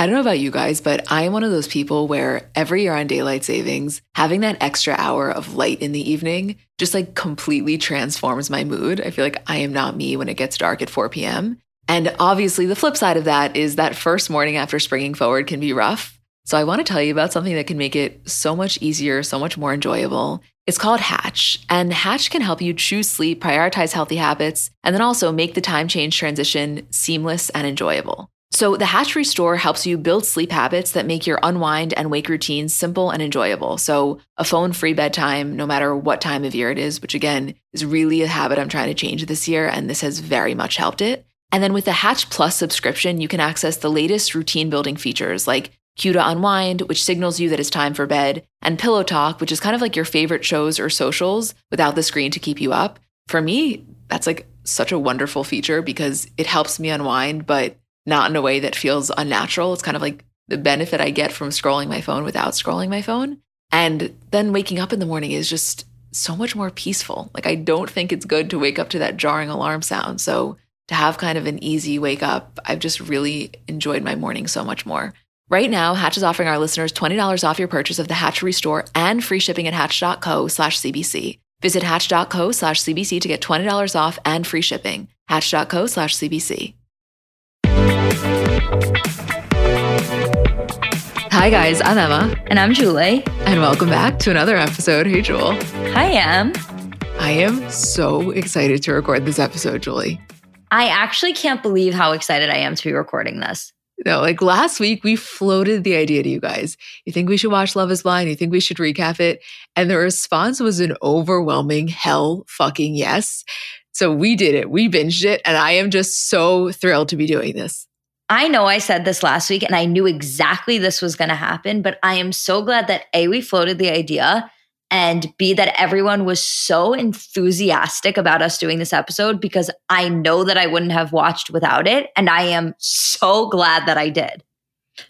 I don't know about you guys, but I am one of those people where every year on daylight savings, having that extra hour of light in the evening just like completely transforms my mood. I feel like I am not me when it gets dark at 4 p.m. And obviously, the flip side of that is that first morning after springing forward can be rough. So, I want to tell you about something that can make it so much easier, so much more enjoyable. It's called Hatch, and Hatch can help you choose sleep, prioritize healthy habits, and then also make the time change transition seamless and enjoyable. So, the Hatch Restore helps you build sleep habits that make your unwind and wake routines simple and enjoyable. So, a phone free bedtime, no matter what time of year it is, which again is really a habit I'm trying to change this year, and this has very much helped it. And then with the Hatch Plus subscription, you can access the latest routine building features like Cue to Unwind, which signals you that it's time for bed, and Pillow Talk, which is kind of like your favorite shows or socials without the screen to keep you up. For me, that's like such a wonderful feature because it helps me unwind, but not in a way that feels unnatural. It's kind of like the benefit I get from scrolling my phone without scrolling my phone. And then waking up in the morning is just so much more peaceful. Like, I don't think it's good to wake up to that jarring alarm sound. So, to have kind of an easy wake up, I've just really enjoyed my morning so much more. Right now, Hatch is offering our listeners $20 off your purchase of the Hatch Restore and free shipping at hatch.co slash CBC. Visit hatch.co slash CBC to get $20 off and free shipping. Hatch.co slash CBC. Hi, guys. I'm Emma. And I'm Julie. And welcome back to another episode. Hey, Jewel. Hi, Em. I am so excited to record this episode, Julie. I actually can't believe how excited I am to be recording this. No, like last week, we floated the idea to you guys. You think we should watch Love is Blind? You think we should recap it? And the response was an overwhelming hell fucking yes. So we did it. We binged it. And I am just so thrilled to be doing this. I know I said this last week and I knew exactly this was going to happen, but I am so glad that A, we floated the idea and B, that everyone was so enthusiastic about us doing this episode because I know that I wouldn't have watched without it. And I am so glad that I did.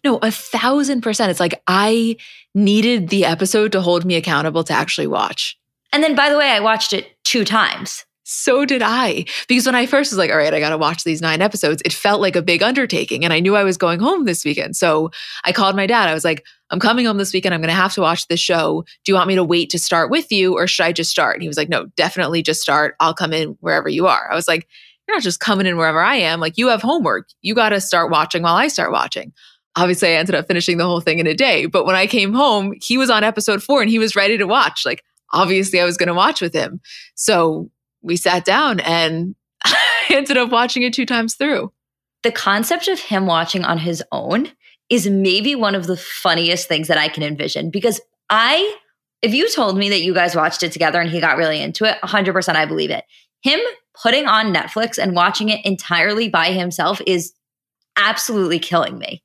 No, a thousand percent. It's like I needed the episode to hold me accountable to actually watch. And then, by the way, I watched it two times so did I. Because when I first was like, all right, I got to watch these nine episodes, it felt like a big undertaking. And I knew I was going home this weekend. So I called my dad. I was like, I'm coming home this weekend. I'm going to have to watch this show. Do you want me to wait to start with you or should I just start? And he was like, no, definitely just start. I'll come in wherever you are. I was like, you're not just coming in wherever I am. Like, you have homework. You got to start watching while I start watching. Obviously, I ended up finishing the whole thing in a day. But when I came home, he was on episode four and he was ready to watch. Like, obviously, I was going to watch with him. So we sat down and I ended up watching it two times through. The concept of him watching on his own is maybe one of the funniest things that I can envision because I, if you told me that you guys watched it together and he got really into it, 100% I believe it. Him putting on Netflix and watching it entirely by himself is absolutely killing me.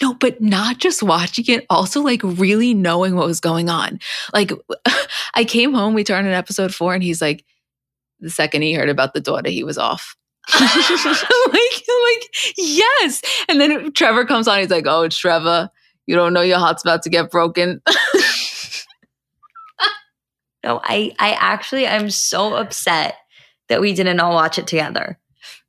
No, but not just watching it, also like really knowing what was going on. Like, I came home, we turned in episode four, and he's like, the second he heard about the daughter, he was off. like, like, yes. And then Trevor comes on. He's like, "Oh, Trevor, you don't know your heart's about to get broken." no, I, I actually, I'm so upset that we didn't all watch it together.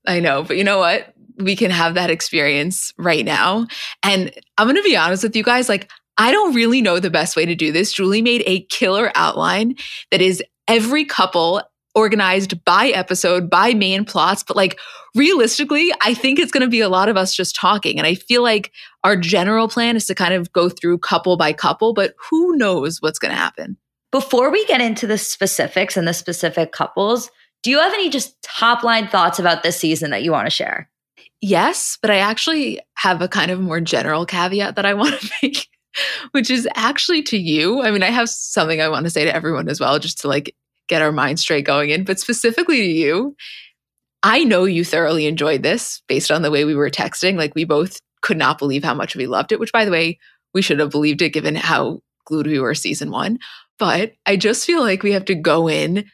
I know, but you know what? We can have that experience right now. And I'm going to be honest with you guys. Like, I don't really know the best way to do this. Julie made a killer outline that is every couple organized by episode, by main plots. But like realistically, I think it's going to be a lot of us just talking. And I feel like our general plan is to kind of go through couple by couple, but who knows what's going to happen. Before we get into the specifics and the specific couples, do you have any just top line thoughts about this season that you want to share? Yes, but I actually have a kind of more general caveat that I want to make, which is actually to you. I mean, I have something I want to say to everyone as well, just to like get our mind straight going in. But specifically to you, I know you thoroughly enjoyed this based on the way we were texting. Like we both could not believe how much we loved it, which by the way, we should have believed it given how glued we were season one. But I just feel like we have to go in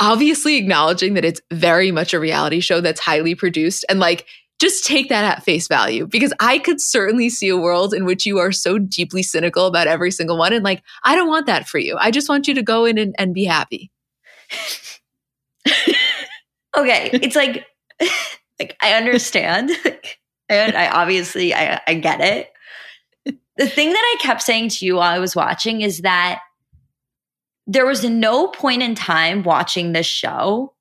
obviously acknowledging that it's very much a reality show that's highly produced and like just take that at face value because I could certainly see a world in which you are so deeply cynical about every single one. And like, I don't want that for you. I just want you to go in and, and be happy. Okay, it's like like I understand. and I obviously I, I get it. the thing that I kept saying to you while I was watching is that there was no point in time watching this show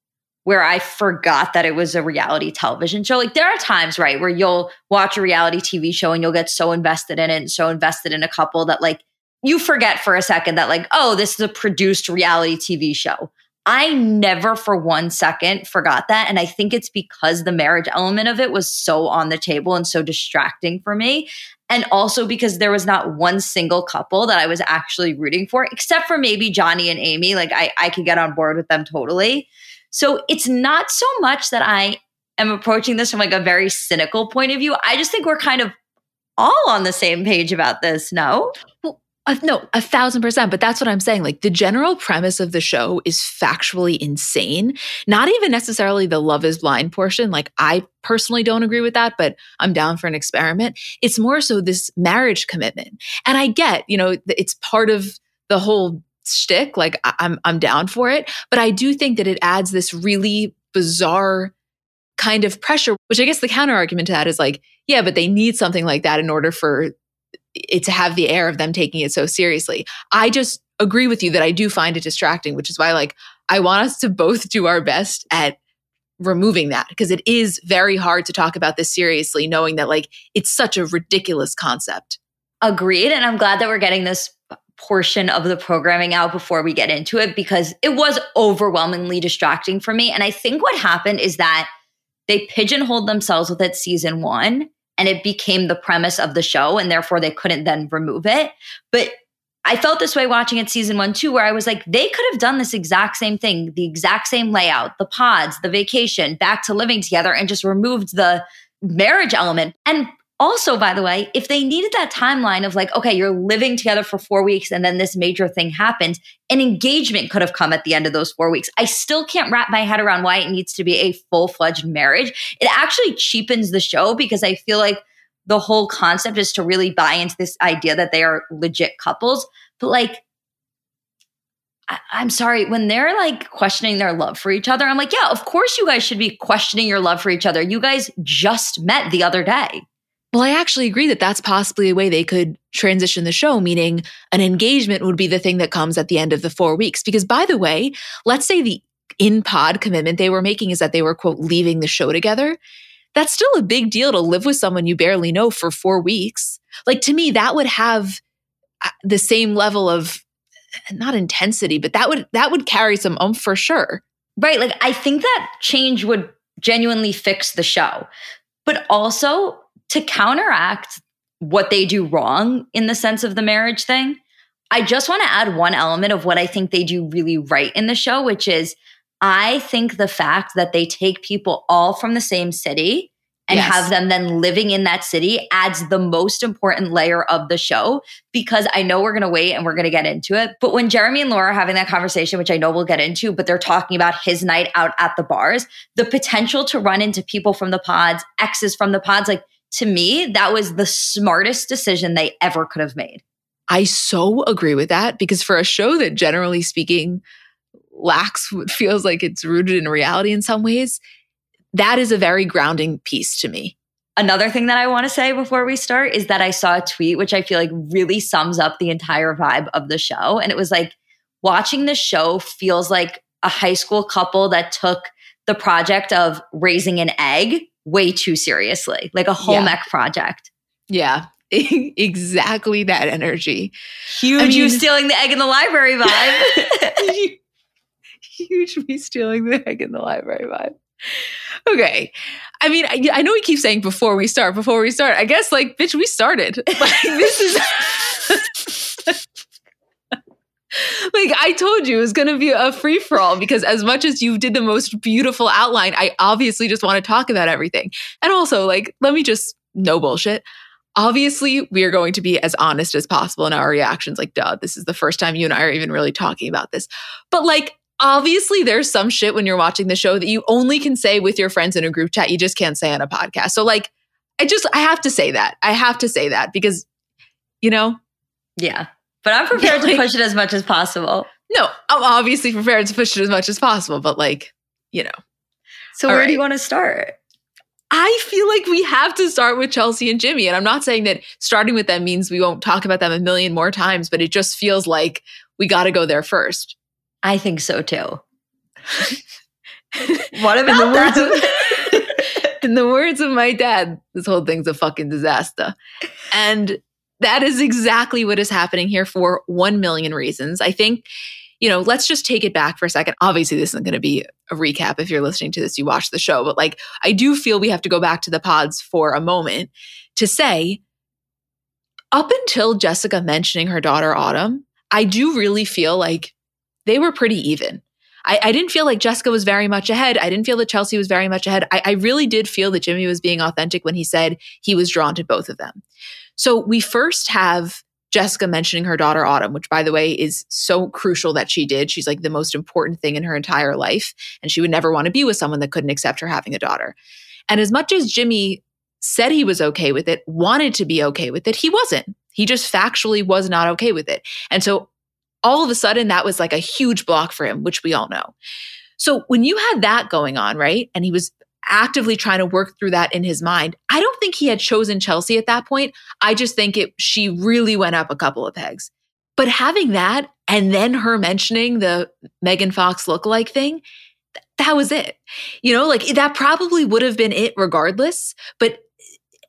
where I forgot that it was a reality television show. Like there are times, right, where you'll watch a reality TV show and you'll get so invested in it and so invested in a couple that like you forget for a second that like, oh, this is a produced reality TV show. I never for one second forgot that. And I think it's because the marriage element of it was so on the table and so distracting for me. And also because there was not one single couple that I was actually rooting for, except for maybe Johnny and Amy. Like I, I could get on board with them totally. So it's not so much that I am approaching this from like a very cynical point of view. I just think we're kind of all on the same page about this. No? Well, uh, no, a thousand percent. But that's what I'm saying. Like the general premise of the show is factually insane. Not even necessarily the love is blind portion. Like I personally don't agree with that, but I'm down for an experiment. It's more so this marriage commitment. And I get, you know, it's part of the whole shtick. Like I'm I'm down for it, but I do think that it adds this really bizarre kind of pressure. Which I guess the counter argument to that is like, yeah, but they need something like that in order for it to have the air of them taking it so seriously. I just agree with you that I do find it distracting, which is why like I want us to both do our best at removing that because it is very hard to talk about this seriously knowing that like it's such a ridiculous concept. Agreed and I'm glad that we're getting this portion of the programming out before we get into it because it was overwhelmingly distracting for me. And I think what happened is that they pigeonholed themselves with it season one and it became the premise of the show. And therefore they couldn't then remove it. But I felt this way watching it season one too, where I was like, they could have done this exact same thing, the exact same layout, the pods, the vacation, back to living together, and just removed the marriage element. And also, by the way, if they needed that timeline of like, okay, you're living together for four weeks and then this major thing happens, an engagement could have come at the end of those four weeks. I still can't wrap my head around why it needs to be a full fledged marriage. It actually cheapens the show because I feel like the whole concept is to really buy into this idea that they are legit couples. But like, I- I'm sorry, when they're like questioning their love for each other, I'm like, yeah, of course you guys should be questioning your love for each other. You guys just met the other day. Well, I actually agree that that's possibly a way they could transition the show, meaning an engagement would be the thing that comes at the end of the four weeks. Because, by the way, let's say the in pod commitment they were making is that they were, quote, leaving the show together. That's still a big deal to live with someone you barely know for four weeks. Like, to me, that would have uh, the same level of not intensity, but that would that would carry some umph for sure. Right. Like I think that change would genuinely fix the show. But also to counteract what they do wrong in the sense of the marriage thing, I just want to add one element of what I think they do really right in the show, which is I think the fact that they take people all from the same city and yes. have them then living in that city adds the most important layer of the show because I know we're going to wait and we're going to get into it. But when Jeramey and Laura are having that conversation, which I know we'll get into, but they're talking about his night out at the bars, the potential to run into people from the pods, exes from the pods, like to me, that was the smartest decision they ever could have made. I so agree with that because for a show that generally speaking lacks what feels like it's rooted in reality in some ways, that is a very grounding piece to me. Another thing that I want to say before we start is that I saw a tweet which I feel like really sums up the entire vibe of the show. And it was like, watching the show feels like a high school couple that took the project of raising an egg way too seriously, like a home yeah. ec project. Yeah, exactly that energy. Huge I mean, you stealing the egg in the library vibe. huge me stealing the egg in the library vibe. Okay. I mean, I, I, know we keep saying before we start, before we start. I guess, like, bitch, we started. Like, this is. Like I told you, it was going to be a free for all because as much as you did the most beautiful outline, I obviously just want to talk about everything. And also, like, let me just no bullshit. Obviously, we are going to be as honest as possible in our reactions. Like, duh, this is the first time you and I are even really talking about this. But like, obviously, there's some shit when you're watching the show that you only can say with your friends in a group chat. You just can't say on a podcast. So, like, I just, I have to say that. I have to say that because, you know, yeah, but I'm prepared yeah, like, to push it as much as possible. No, I'm obviously prepared to push it as much as possible, but like, you know. So where right. do you want to start? I feel like we have to start with Chelsea and Jimmy. And I'm not saying that starting with them means we won't talk about them a million more times, but it just feels like we got to go there first. I think so too. what about in the, words of, in the words of my dad, this whole thing's a fucking disaster. And that is exactly what is happening here for 1 million reasons. I think you know, let's just take it back for a second. Obviously, this isn't going to be a recap. If you're listening to this, you watch the show. But like, I do feel we have to go back to the pods for a moment to say, up until Jessica mentioning her daughter Autumn, I do really feel like they were pretty even. I, I, didn't feel like Jessica was very much ahead. I didn't feel that Chelsea was very much ahead. I, I really did feel that Jimmy was being authentic when he said he was drawn to both of them. So we first have Jessica mentioning her daughter Autumn, which by the way is so crucial that she did. She's like the most important thing in her entire life. And she would never want to be with someone that couldn't accept her having a daughter. And as much as Jimmy said he was okay with it, wanted to be okay with it, he wasn't. He just factually was not okay with it. And so all of a sudden, that was like a huge block for him, which we all know. So when you had that going on, right? And he was actively trying to work through that in his mind. I don't think he had chosen Chelsea at that point. I just think it she really went up a couple of pegs. But having that and then her mentioning the Megan Fox lookalike thing, th- that was it. You know, like that probably would have been it regardless. But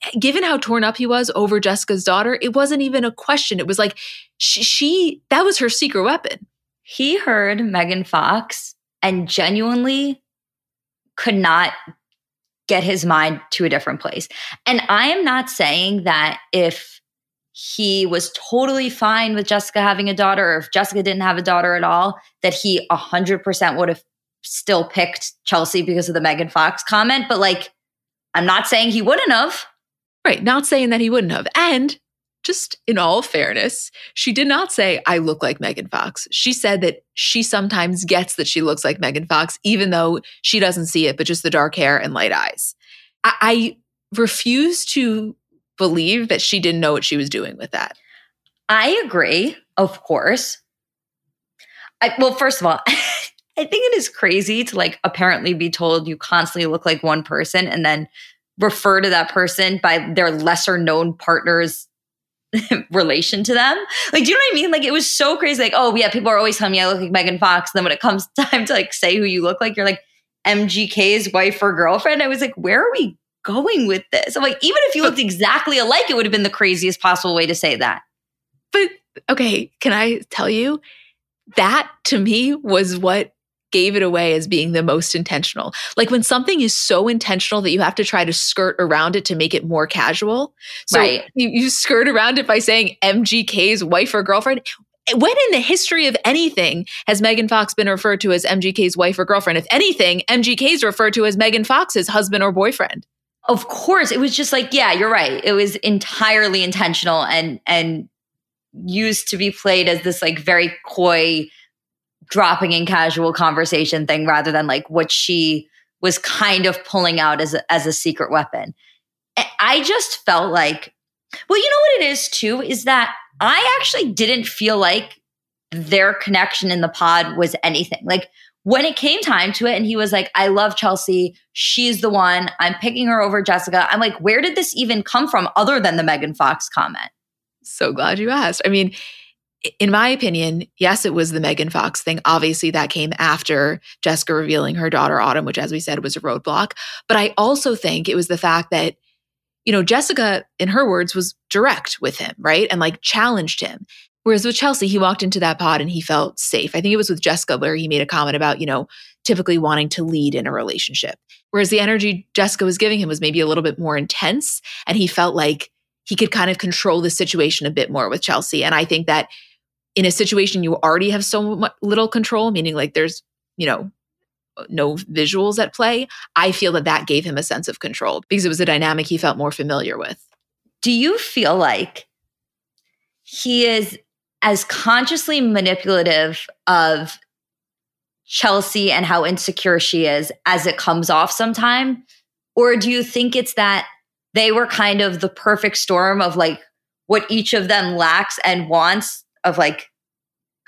eh, given how torn up he was over Jessica's daughter, it wasn't even a question. It was like she, she that was her secret weapon. He heard Megan Fox and genuinely could not get his mind to a different place. And I am not saying that if he was totally fine with Jessica having a daughter, or if Jessica didn't have a daughter at all, that he 100% would have still picked Chelsea because of the Megan Fox comment. But like, I'm not saying he wouldn't have. Right. Not saying that he wouldn't have. And just in all fairness, she did not say, I look like Megan Fox. She said that she sometimes gets that she looks like Megan Fox, even though she doesn't see it, but just the dark hair and light eyes. I, I refuse to believe that she didn't know what she was doing with that. I agree, of course. I, well, first of all, I think it is crazy to like apparently be told you constantly look like one person and then refer to that person by their lesser known partner's relation to them. Like, do you know what I mean? Like, it was so crazy. Like, oh, yeah, people are always telling me I look like Megan Fox. And then when it comes time to like say who you look like, you're like MGK's wife or girlfriend. I was like, where are we going with this? I'm like, even if you looked exactly alike, it would have been the craziest possible way to say that. But okay, can I tell you? That to me was what gave it away as being the most intentional. Like when something is so intentional that you have to try to skirt around it to make it more casual. So right. you, you skirt around it by saying MGK's wife or girlfriend. When in the history of anything has Megan Fox been referred to as MGK's wife or girlfriend? If anything, MGK is referred to as Megan Fox's husband or boyfriend. Of course, it was just like, yeah, you're right. It was entirely intentional and and used to be played as this like very coy dropping in casual conversation thing rather than like what she was kind of pulling out as a, as a secret weapon. I just felt like, well, you know what it is too is that I actually didn't feel like their connection in the pod was anything. Like when it came time to it, and he was like, I love Chelsea. She's the one. I'm picking her over Jessica. I'm like, where did this even come from other than the Megan Fox comment? So glad you asked. I mean, in my opinion, yes, it was the Megan Fox thing. Obviously, that came after Jessica revealing her daughter Autumn, which, as we said, was a roadblock. But I also think it was the fact that, you know, Jessica, in her words, was direct with him, right? And like challenged him. Whereas with Chelsea, he walked into that pod and he felt safe. I think it was with Jessica where he made a comment about, you know, typically wanting to lead in a relationship. Whereas the energy Jessica was giving him was maybe a little bit more intense. And he felt like he could kind of control the situation a bit more with Chelsea. And I think that in a situation you already have so little control, meaning like there's, you know, no visuals at play, I feel that that gave him a sense of control because it was a dynamic he felt more familiar with. Do you feel like he is as consciously manipulative of Chelsea and how insecure she is as it comes off sometime? Or do you think it's that they were kind of the perfect storm of like what each of them lacks and wants of like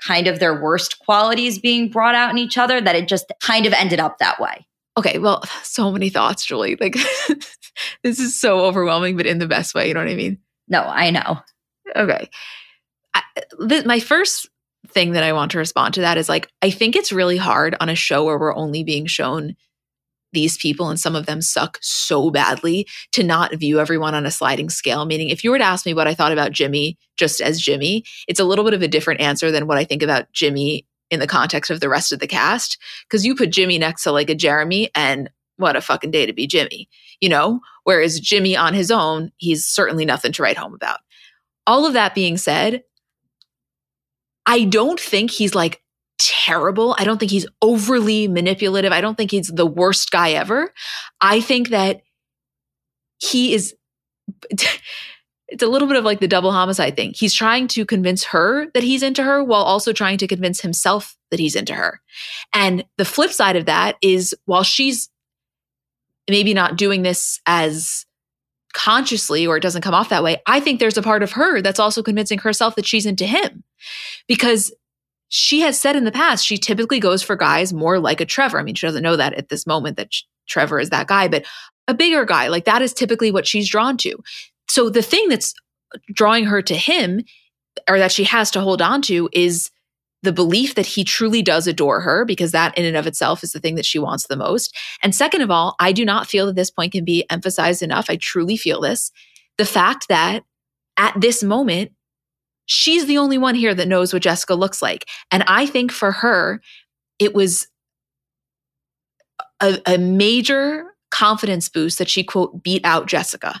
kind of their worst qualities being brought out in each other that it just kind of ended up that way. okay, well, so many thoughts, Julie. Like, this is so overwhelming, but in the best way. You know what I mean? No, I know. Okay. I, th- my first thing that I want to respond to that is like, I think it's really hard on a show where we're only being shown these people and some of them suck so badly to not view everyone on a sliding scale. Meaning, if you were to ask me what I thought about Jimmy just as Jimmy, it's a little bit of a different answer than what I think about Jimmy in the context of the rest of the cast. Because you put Jimmy next to like a Jeramey, and what a fucking day to be Jimmy, you know? Whereas Jimmy on his own, he's certainly nothing to write home about. All of that being said, I don't think he's like terrible. I don't think he's overly manipulative. I don't think he's the worst guy ever. I think that he is. It's a little bit of like the double homicide thing. He's trying to convince her that he's into her while also trying to convince himself that he's into her. And the flip side of that is while she's maybe not doing this as consciously or it doesn't come off that way, I think there's a part of her that's also convincing herself that she's into him. Because she has said in the past she typically goes for guys more like a Trevor. I mean, she doesn't know that at this moment that Trevor is that guy, but a bigger guy, like that is typically what she's drawn to. So the thing that's drawing her to him or that she has to hold on to is the belief that he truly does adore her because that in and of itself is the thing that she wants the most. And second of all, I do not feel that this point can be emphasized enough. I truly feel this. The fact that at this moment, she's the only one here that knows what Jessica looks like. And I think for her, it was a, a major confidence boost that she quote beat out Jessica.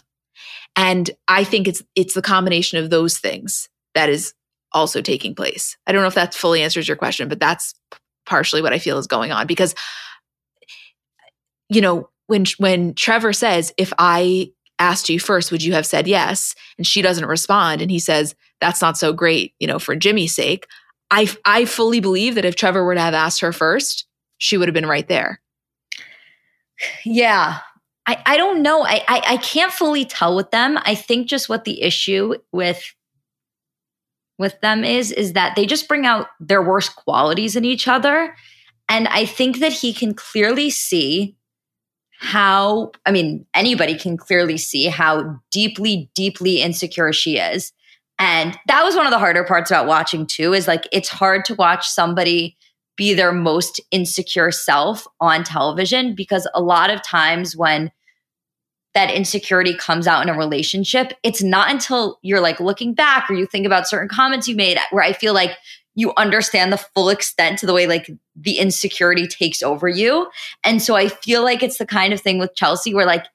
And I think it's it's the combination of those things that is also taking place. I don't know if that fully answers your question, but that's partially what I feel is going on because you know, when when Trevor says if I asked you first, would you have said yes? And she doesn't respond. And he says, that's not so great, you know, for Jimmy's sake. I, I fully believe that if Trevor were to have asked her first, she would have been right there. Yeah. I, I don't know. I, I, I can't fully tell with them. I think just what the issue with with them is is that they just bring out their worst qualities in each other. And I think that he can clearly see how, I mean, anybody can clearly see how deeply, deeply insecure she is. And that was one of the harder parts about watching too, is like it's hard to watch somebody be their most insecure self on television because a lot of times when that insecurity comes out in a relationship, it's not until you're like looking back or you think about certain comments you made where I feel like you understand the full extent to the way like the insecurity takes over you. And so I feel like it's the kind of thing with Chelsea where like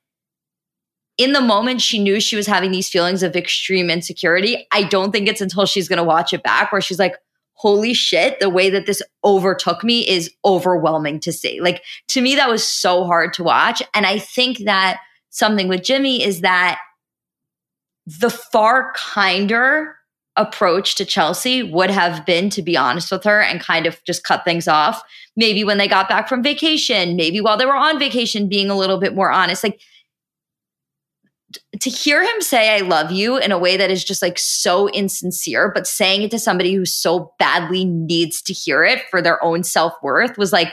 in the moment she knew she was having these feelings of extreme insecurity. I don't think it's until she's going to watch it back where she's like, holy shit, the way that this overtook me is overwhelming to see. Like to me, that was so hard to watch. And I think that something with Jimmy is that the far kinder approach to Chelsea would have been to be honest with her and kind of just cut things off. Maybe when they got back from vacation, maybe while they were on vacation, being a little bit more honest. Like to hear him say I love you in a way that is just like so insincere, but saying it to somebody who so badly needs to hear it for their own self-worth was like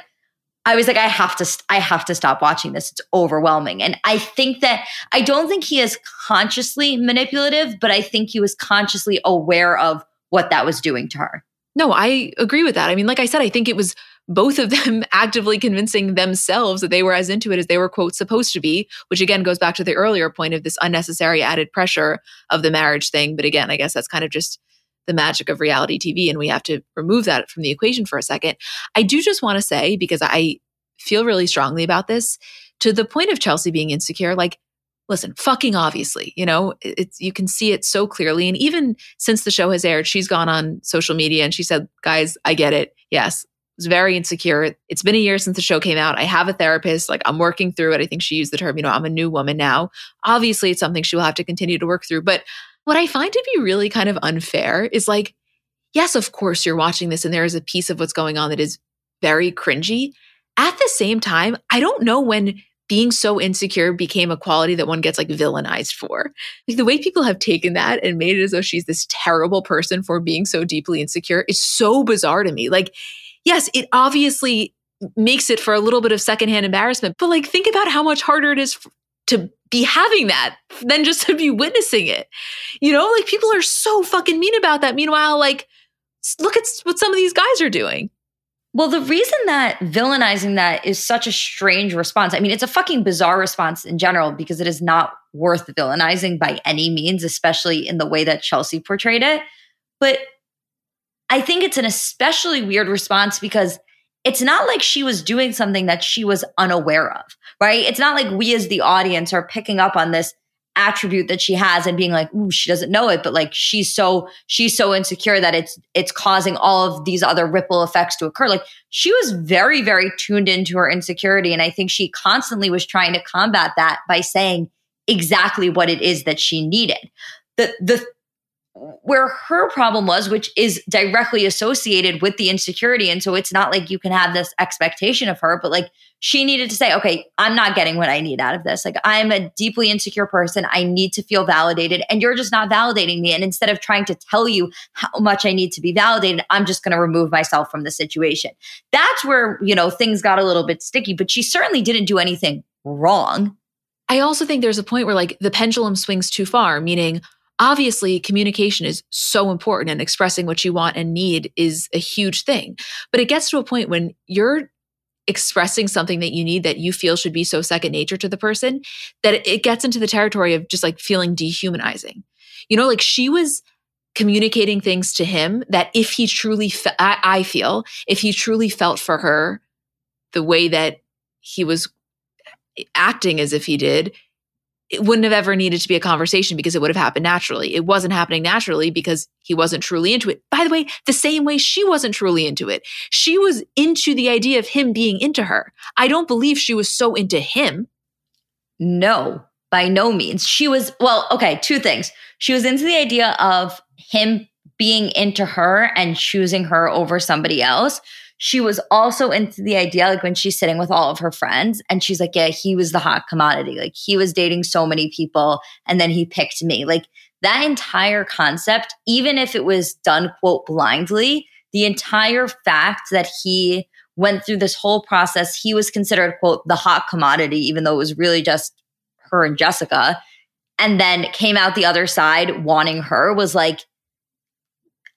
I was like, I have to, I have to stop watching this. It's overwhelming. And I think that I don't think he is consciously manipulative, but I think he was consciously aware of what that was doing to her. No, I agree with that. I mean, like I said, I think it was both of them actively convincing themselves that they were as into it as they were, quote, supposed to be, which again goes back to the earlier point of this unnecessary added pressure of the marriage thing. But again, I guess that's kind of just the magic of reality TV, and we have to remove that from the equation for a second. I do just want to say, because I feel really strongly about this, to the point of Chelsea being insecure, like, listen, fucking obviously, you know, it's you can see it so clearly. And even since the show has aired, she's gone on social media and she said, guys, I get it. Yes, was very insecure. It's been a year since the show came out. I have a therapist. Like I'm working through it. I think she used the term, you know, I'm a new woman now. Obviously, it's something she will have to continue to work through. But what I find to be really kind of unfair is like, yes, of course, you're watching this and there is a piece of what's going on that is very cringy. At the same time, I don't know when being so insecure became a quality that one gets like villainized for. Like the way people have taken that and made it as though she's this terrible person for being so deeply insecure is so bizarre to me. Like, yes, it obviously makes it for a little bit of secondhand embarrassment. But like, think about how much harder it is to be having that than just to be witnessing it. You know, like people are so fucking mean about that. Meanwhile, like, look at what some of these guys are doing. Well, the reason that villainizing that is such a strange response, I mean, it's a fucking bizarre response in general because it is not worth villainizing by any means, especially in the way that Chelsea portrayed it. But I think it's an especially weird response because it's not like she was doing something that she was unaware of, right? It's not like we as the audience are picking up on this attribute that she has and being like, ooh, she doesn't know it, but like she's so she's so insecure that it's it's causing all of these other ripple effects to occur. Like she was very, very tuned into her insecurity. And I think she constantly was trying to combat that by saying exactly what it is that she needed. The the where her problem was, which is directly associated with the insecurity. And so it's not like you can have this expectation of her, but like she needed to say, okay, I'm not getting what I need out of this. Like I'm a deeply insecure person. I need to feel validated and you're just not validating me. And instead of trying to tell you how much I need to be validated, I'm just going to remove myself from the situation. That's where, you know, things got a little bit sticky, but she certainly didn't do anything wrong. I also think there's a point where like the pendulum swings too far, meaning obviously communication is so important and expressing what you want and need is a huge thing. But it gets to a point when you're expressing something that you need that you feel should be so second nature to the person that it gets into the territory of just like feeling dehumanizing. You know, like she was communicating things to him that if he truly, fe- I, I feel, if he truly felt for her the way that he was acting as if he did, it wouldn't have ever needed to be a conversation because it would have happened naturally. It wasn't happening naturally because he wasn't truly into it. By the way, the same way she wasn't truly into it. She was into the idea of him being into her. I don't believe she was so into him. No, by no means. She was, well, okay, two things. She was into the idea of him being into her and choosing her over somebody else she was also into the idea, like when she's sitting with all of her friends, and she's like, Yeah, he was the hot commodity. Like he was dating so many people, and then he picked me. Like that entire concept, even if it was done, quote, blindly, the entire fact that he went through this whole process, he was considered, quote, the hot commodity, even though it was really just her and Jessica, and then came out the other side wanting her was like,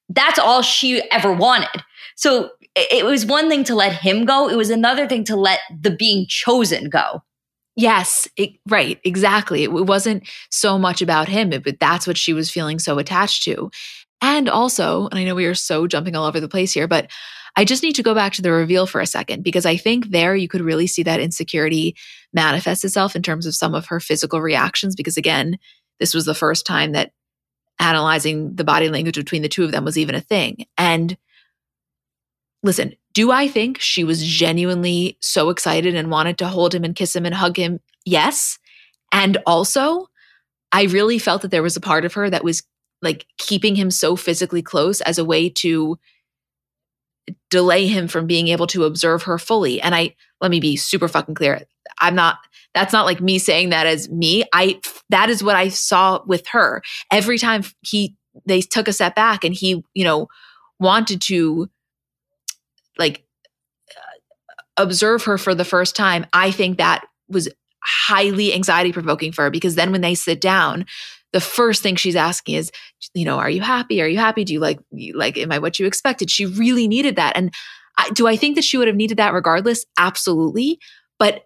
that's all she ever wanted. So it was one thing to let him go, it was another thing to let the being chosen go. Yes, it, right, exactly. It wasn't so much about him, but that's what she was feeling so attached to. And also, and I know we are so jumping all over the place here, but I just need to go back to the reveal for a second because I think there you could really see that insecurity manifest itself in terms of some of her physical reactions. Because again, this was the first time that analyzing the body language between the two of them was even a thing. And listen, do I think she was genuinely so excited and wanted to hold him and kiss him and hug him? Yes. And also, I really felt that there was a part of her that was like keeping him so physically close as a way to delay him from being able to observe her fully. And I, let me be super fucking clear. I'm not, that's not like me saying that as me. I, that is what I saw with her. Every time he, they took a step back and he, you know, wanted to like uh, observe her for the first time, I think that was highly anxiety provoking for her because then when they sit down, the first thing she's asking is, you know, are you happy? Are you happy? Do you like, like, am I what you expected? She really needed that. And I, do I think that she would have needed that regardless? Absolutely. But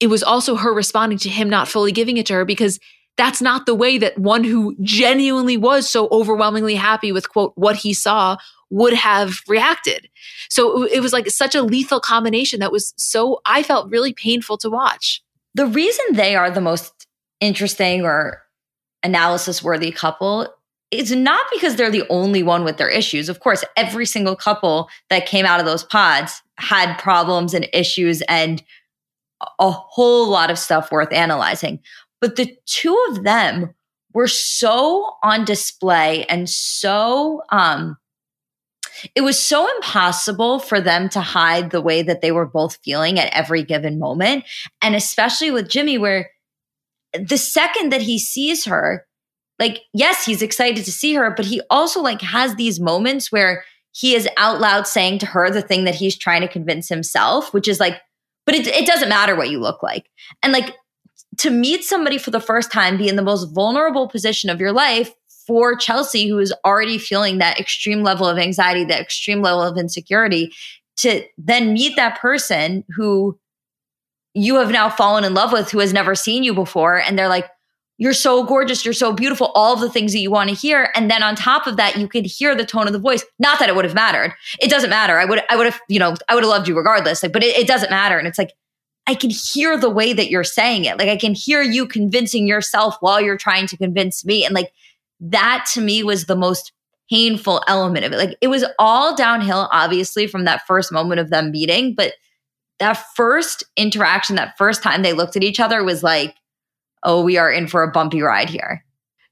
it was also her responding to him not fully giving it to her because that's not the way that one who genuinely was so overwhelmingly happy with quote what he saw would have reacted. So it was like such a lethal combination that was so, I felt really painful to watch. The reason they are the most interesting or analysis worthy couple is not because they're the only one with their issues. Of course, every single couple that came out of those pods had problems and issues and a whole lot of stuff worth analyzing. But the two of them were so on display and so um, it was so impossible for them to hide the way that they were both feeling at every given moment. And especially with Jimmy, where the second that he sees her, like, yes, he's excited to see her, but he also like has these moments where he is out loud saying to her the thing that he's trying to convince himself, which is like, but it, it doesn't matter what you look like. And like to meet somebody for the first time, be in the most vulnerable position of your life for Chelsea, who is already feeling that extreme level of anxiety, that extreme level of insecurity, to then meet that person who you have now fallen in love with, who has never seen you before. And they're like, you're so gorgeous, you're so beautiful, all of the things that you want to hear. And then on top of that, you can hear the tone of the voice. Not that it would have mattered. It doesn't matter. I would, I would have, you know, I would have loved you regardless. Like, but it, it doesn't matter. And it's like, I can hear the way that you're saying it. Like I can hear you convincing yourself while you're trying to convince me. And like that to me was the most painful element of it. Like it was all downhill, obviously, from that first moment of them meeting. But that first interaction, that first time they looked at each other was like, oh, we are in for a bumpy ride here.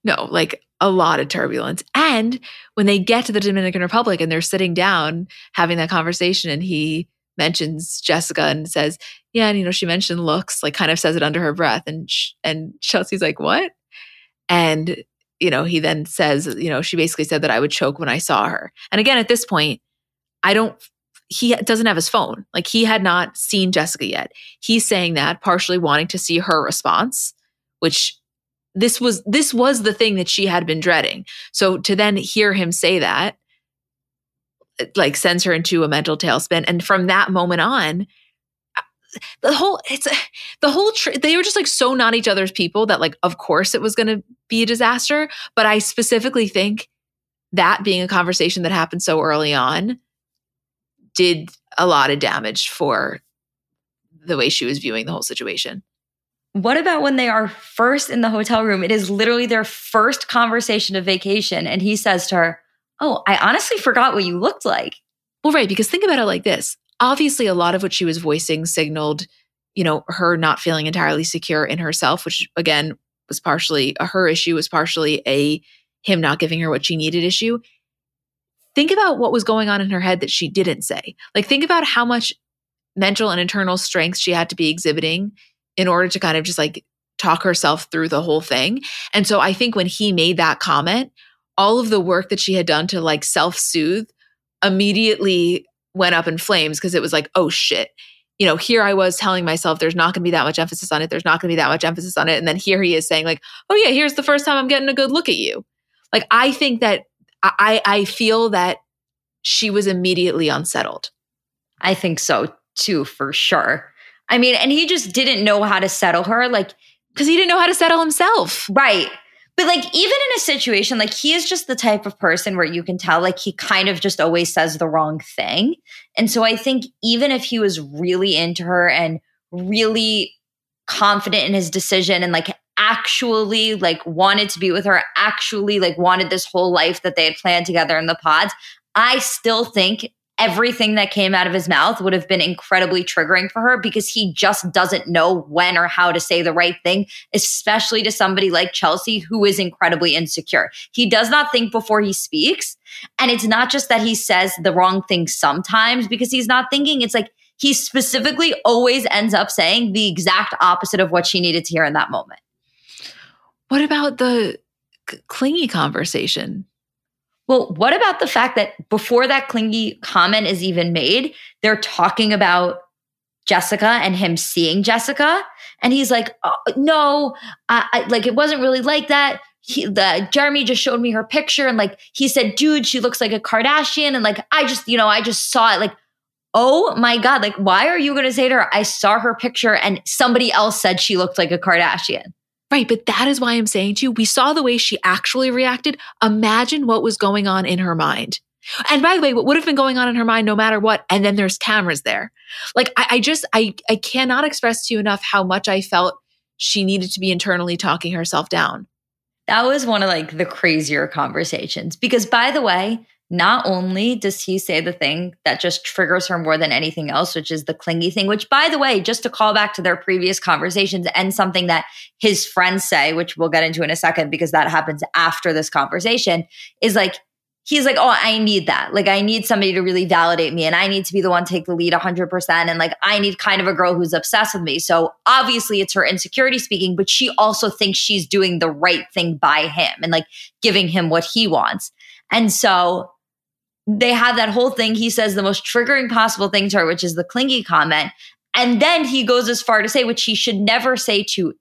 No, like a lot of turbulence. And when they get to the Dominican Republic and they're sitting down having that conversation, and he mentions Jessica and says, "Yeah, and you know, she mentioned looks," like kind of says it under her breath, and sh- and Chelsea's like, "What?" And you know, he then says, you know, she basically said that I would choke when I saw her. And again, at this point, I don't. He doesn't have his phone. Like he had not seen Jessica yet. He's saying that partially wanting to see her response which this was this was the thing that she had been dreading. So to then hear him say that like sends her into a mental tailspin and from that moment on the whole it's the whole tr- they were just like so not each other's people that like of course it was going to be a disaster but i specifically think that being a conversation that happened so early on did a lot of damage for the way she was viewing the whole situation what about when they are first in the hotel room? It is literally their first conversation of vacation. And he says to her, Oh, I honestly forgot what you looked like. Well, right. Because think about it like this obviously, a lot of what she was voicing signaled, you know, her not feeling entirely secure in herself, which again was partially a her issue, was partially a him not giving her what she needed issue. Think about what was going on in her head that she didn't say. Like, think about how much mental and internal strength she had to be exhibiting in order to kind of just like talk herself through the whole thing. And so I think when he made that comment, all of the work that she had done to like self soothe immediately went up in flames because it was like, oh shit. You know, here I was telling myself there's not going to be that much emphasis on it. There's not going to be that much emphasis on it. And then here he is saying, like, oh yeah, here's the first time I'm getting a good look at you. Like, I think that I, I feel that she was immediately unsettled. I think so too, for sure. I mean, and he just didn't know how to settle her. Like, because he didn't know how to settle himself. Right. But like, even in a situation, like, he is just the type of person where you can tell, like, he kind of just always says the wrong thing. And so I think even if he was really into her and really confident in his decision and like actually like wanted to be with her, actually like wanted this whole life that they had planned together in the pods, I still think everything that came out of his mouth would have been incredibly triggering for her because he just doesn't know when or how to say the right thing, especially to somebody like Chelsea who is incredibly insecure. He does not think before he speaks. And it's not just that he says the wrong thing sometimes because he's not thinking. It's like he specifically always ends up saying the exact opposite of what she needed to hear in that moment. What about the clingy conversation? Well, what about the fact that before that clingy comment is even made, they're talking about Jessica and him seeing Jessica, and he's like, oh, "No, I, I, like it wasn't really like that." He, the Jeramey just showed me her picture, and like he said, "Dude, she looks like a Kardashian," and like I just, you know, I just saw it. Like, oh my god, like why are you going to say to her, "I saw her picture," and somebody else said she looked like a Kardashian? Right. But that is why I'm saying to you, we saw the way she actually reacted. Imagine what was going on in her mind. And by the way, what would have been going on in her mind no matter what? And then there's cameras there. Like I, I just I I cannot express to you enough how much I felt she needed to be internally talking herself down. That was one of like the crazier conversations. Because by the way, not only does he say the thing that just triggers her more than anything else, which is the clingy thing, which, by the way, just to call back to their previous conversations and something that his friends say, which we'll get into in a second because that happens after this conversation, is like, he's like, oh, I need that. Like, I need somebody to really validate me and I need to be the one to take the lead 100%. And like, I need kind of a girl who's obsessed with me. So obviously, it's her insecurity speaking, but she also thinks she's doing the right thing by him and like giving him what he wants. And so they have that whole thing. He says the most triggering possible thing to her, which is the clingy comment. And then he goes as far to say, which he should never say to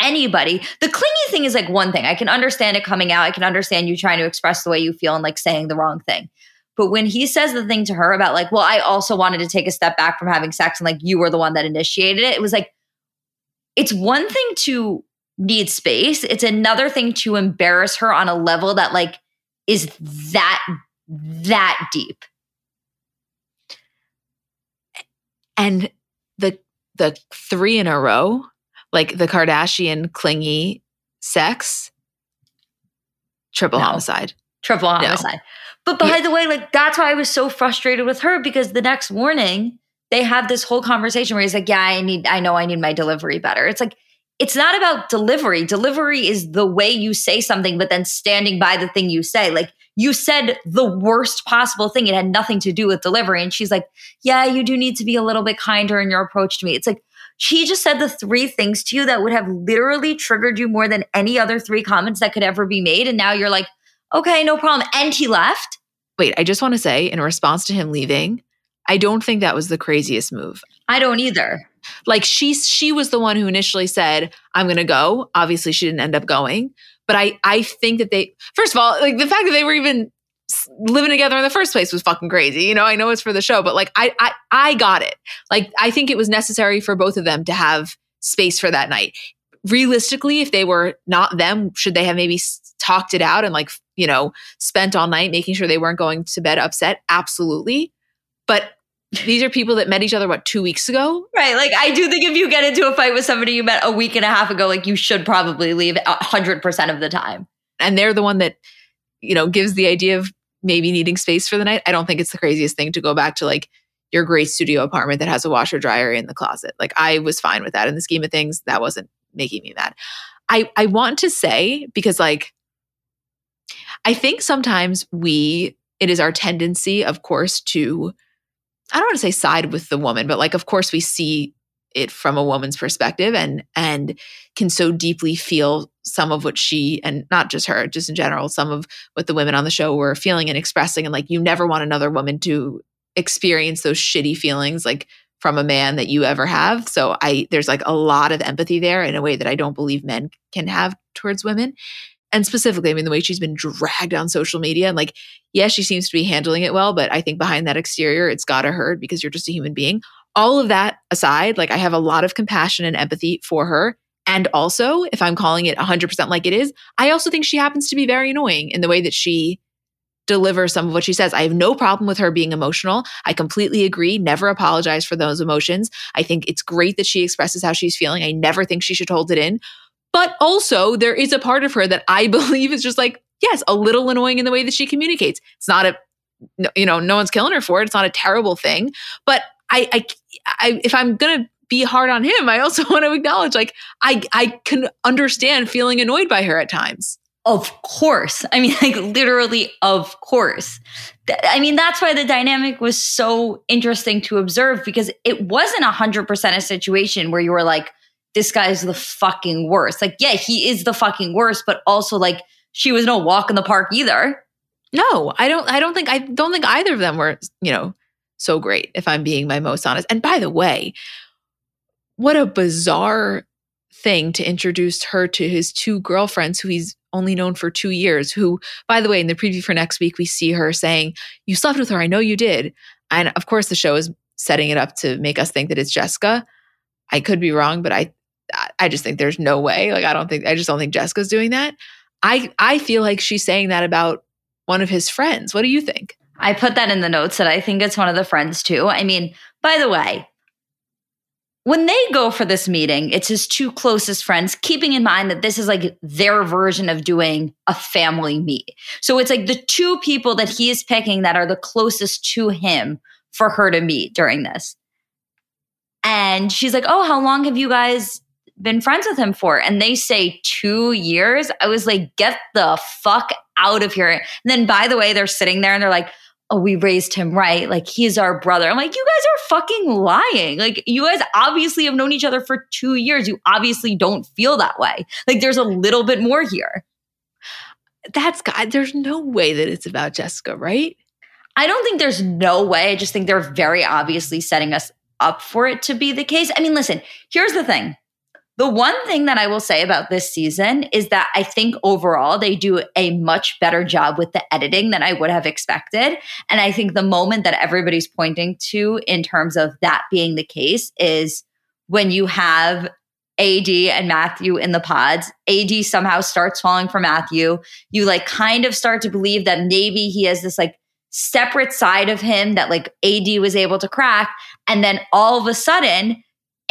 anybody. The clingy thing is like one thing. I can understand it coming out. I can understand you trying to express the way you feel and like saying the wrong thing. But when he says the thing to her about like, well, I also wanted to take a step back from having sex and like you were the one that initiated it, it was like, it's one thing to need space. It's another thing to embarrass her on a level that like is that that deep. And the the three in a row, like the Kardashian clingy sex, triple No. homicide. Triple No. homicide. But by the way, like that's why I was so frustrated with her because the next morning they have this whole conversation where he's like, "Yeah, I need I know I need my delivery better." It's like it's not about delivery. Delivery is the way you say something but then standing by the thing you say. Like you said the worst possible thing. It had nothing to do with delivery and she's like, "Yeah, you do need to be a little bit kinder in your approach to me." It's like she just said the three things to you that would have literally triggered you more than any other three comments that could ever be made and now you're like, "Okay, no problem." And he left. Wait, I just want to say in response to him leaving, I don't think that was the craziest move. I don't either. Like she she was the one who initially said, "I'm going to go." Obviously, she didn't end up going, but I I think that they first of all, like the fact that they were even living together in the first place was fucking crazy. You know, I know it's for the show, but like I I I got it. Like I think it was necessary for both of them to have space for that night. Realistically, if they were not them, should they have maybe talked it out and like, you know, spent all night making sure they weren't going to bed upset? Absolutely. But these are people that met each other what 2 weeks ago? Right. Like I do think if you get into a fight with somebody you met a week and a half ago, like you should probably leave a hundred percent of the time. and they're the one that you know gives the idea of maybe needing space for the night i don't think it's the craziest thing to go back to like your great studio apartment that has a washer dryer in the closet like i was fine with that in the scheme of things that wasn't making me mad i i want to say because like i think sometimes we it is our tendency of course to i don't want to say side with the woman but like of course we see it from a woman's perspective and and can so deeply feel some of what she and not just her just in general some of what the women on the show were feeling and expressing and like you never want another woman to experience those shitty feelings like from a man that you ever have. So i there's like a lot of empathy there in a way that i don't believe men can have towards women and specifically i mean the way she's been dragged on social media and like yes she seems to be handling it well but i think behind that exterior it's gotta hurt because you're just a human being all of that aside like i have a lot of compassion and empathy for her and also, if I'm calling it 100% like it is, I also think she happens to be very annoying in the way that she delivers some of what she says. I have no problem with her being emotional. I completely agree. Never apologize for those emotions. I think it's great that she expresses how she's feeling. I never think she should hold it in. But also, there is a part of her that I believe is just like, yes, a little annoying in the way that she communicates. It's not a, you know, no one's killing her for it. It's not a terrible thing. But I, I, I if I'm gonna be hard on him, I also want to acknowledge, like, I, I can understand feeling annoyed by her at times. Of course. I mean, like literally, of course. I mean, that's why the dynamic was so interesting to observe because it wasn't 100% a situation where you were like, this guy's the fucking worst. Like, yeah, he is the fucking worst, but also like she was no walk in the park either. No, I don't. I don't think. I don't think either of them were, you know, so great. If I'm being my most honest. And by the way, what a bizarre thing to introduce her to his two girlfriends, who he's only known for two years. Who, by the way, in the preview for next week, we see her saying, "You slept with her. I know you did." And of course, the show is setting it up to make us think that it's Jessica. I could be wrong, but I, I just think there's no way. Like, I don't think. I just don't think Jessica's doing that. I, I feel like she's saying that about one of his friends. What do you think? I put that in the notes that I think it's one of the friends too. I mean, by the way, when they go for this meeting, it's his two closest friends, keeping in mind that this is like their version of doing a family meet. So it's like the two people that he is picking that are the closest to him for her to meet during this. And she's like, Oh, how long have you guys been friends with him for? And they say two years. I was like, Get the fuck out of here. And then, by the way, they're sitting there and they're like, oh, we raised him right. Like he's our brother. I'm like, you guys are fucking lying. Like you guys obviously have known each other for two years. You obviously don't feel that way. Like there's a little bit more here. That's God. There's no way that it's about Jessica, right? I don't think there's no way. I just think they're very obviously setting us up for it to be the case. I mean, listen, here's the thing. The one thing that I will say about this season is that I think overall they do a much better job with the editing than I would have expected. And I think the moment that everybody's pointing to in terms of that being the case is when you have AD and Matthew in the pods. AD somehow starts falling for Matthew. You like kind of start to believe that maybe he has this like separate side of him that like AD was able to crack. And then all of a sudden,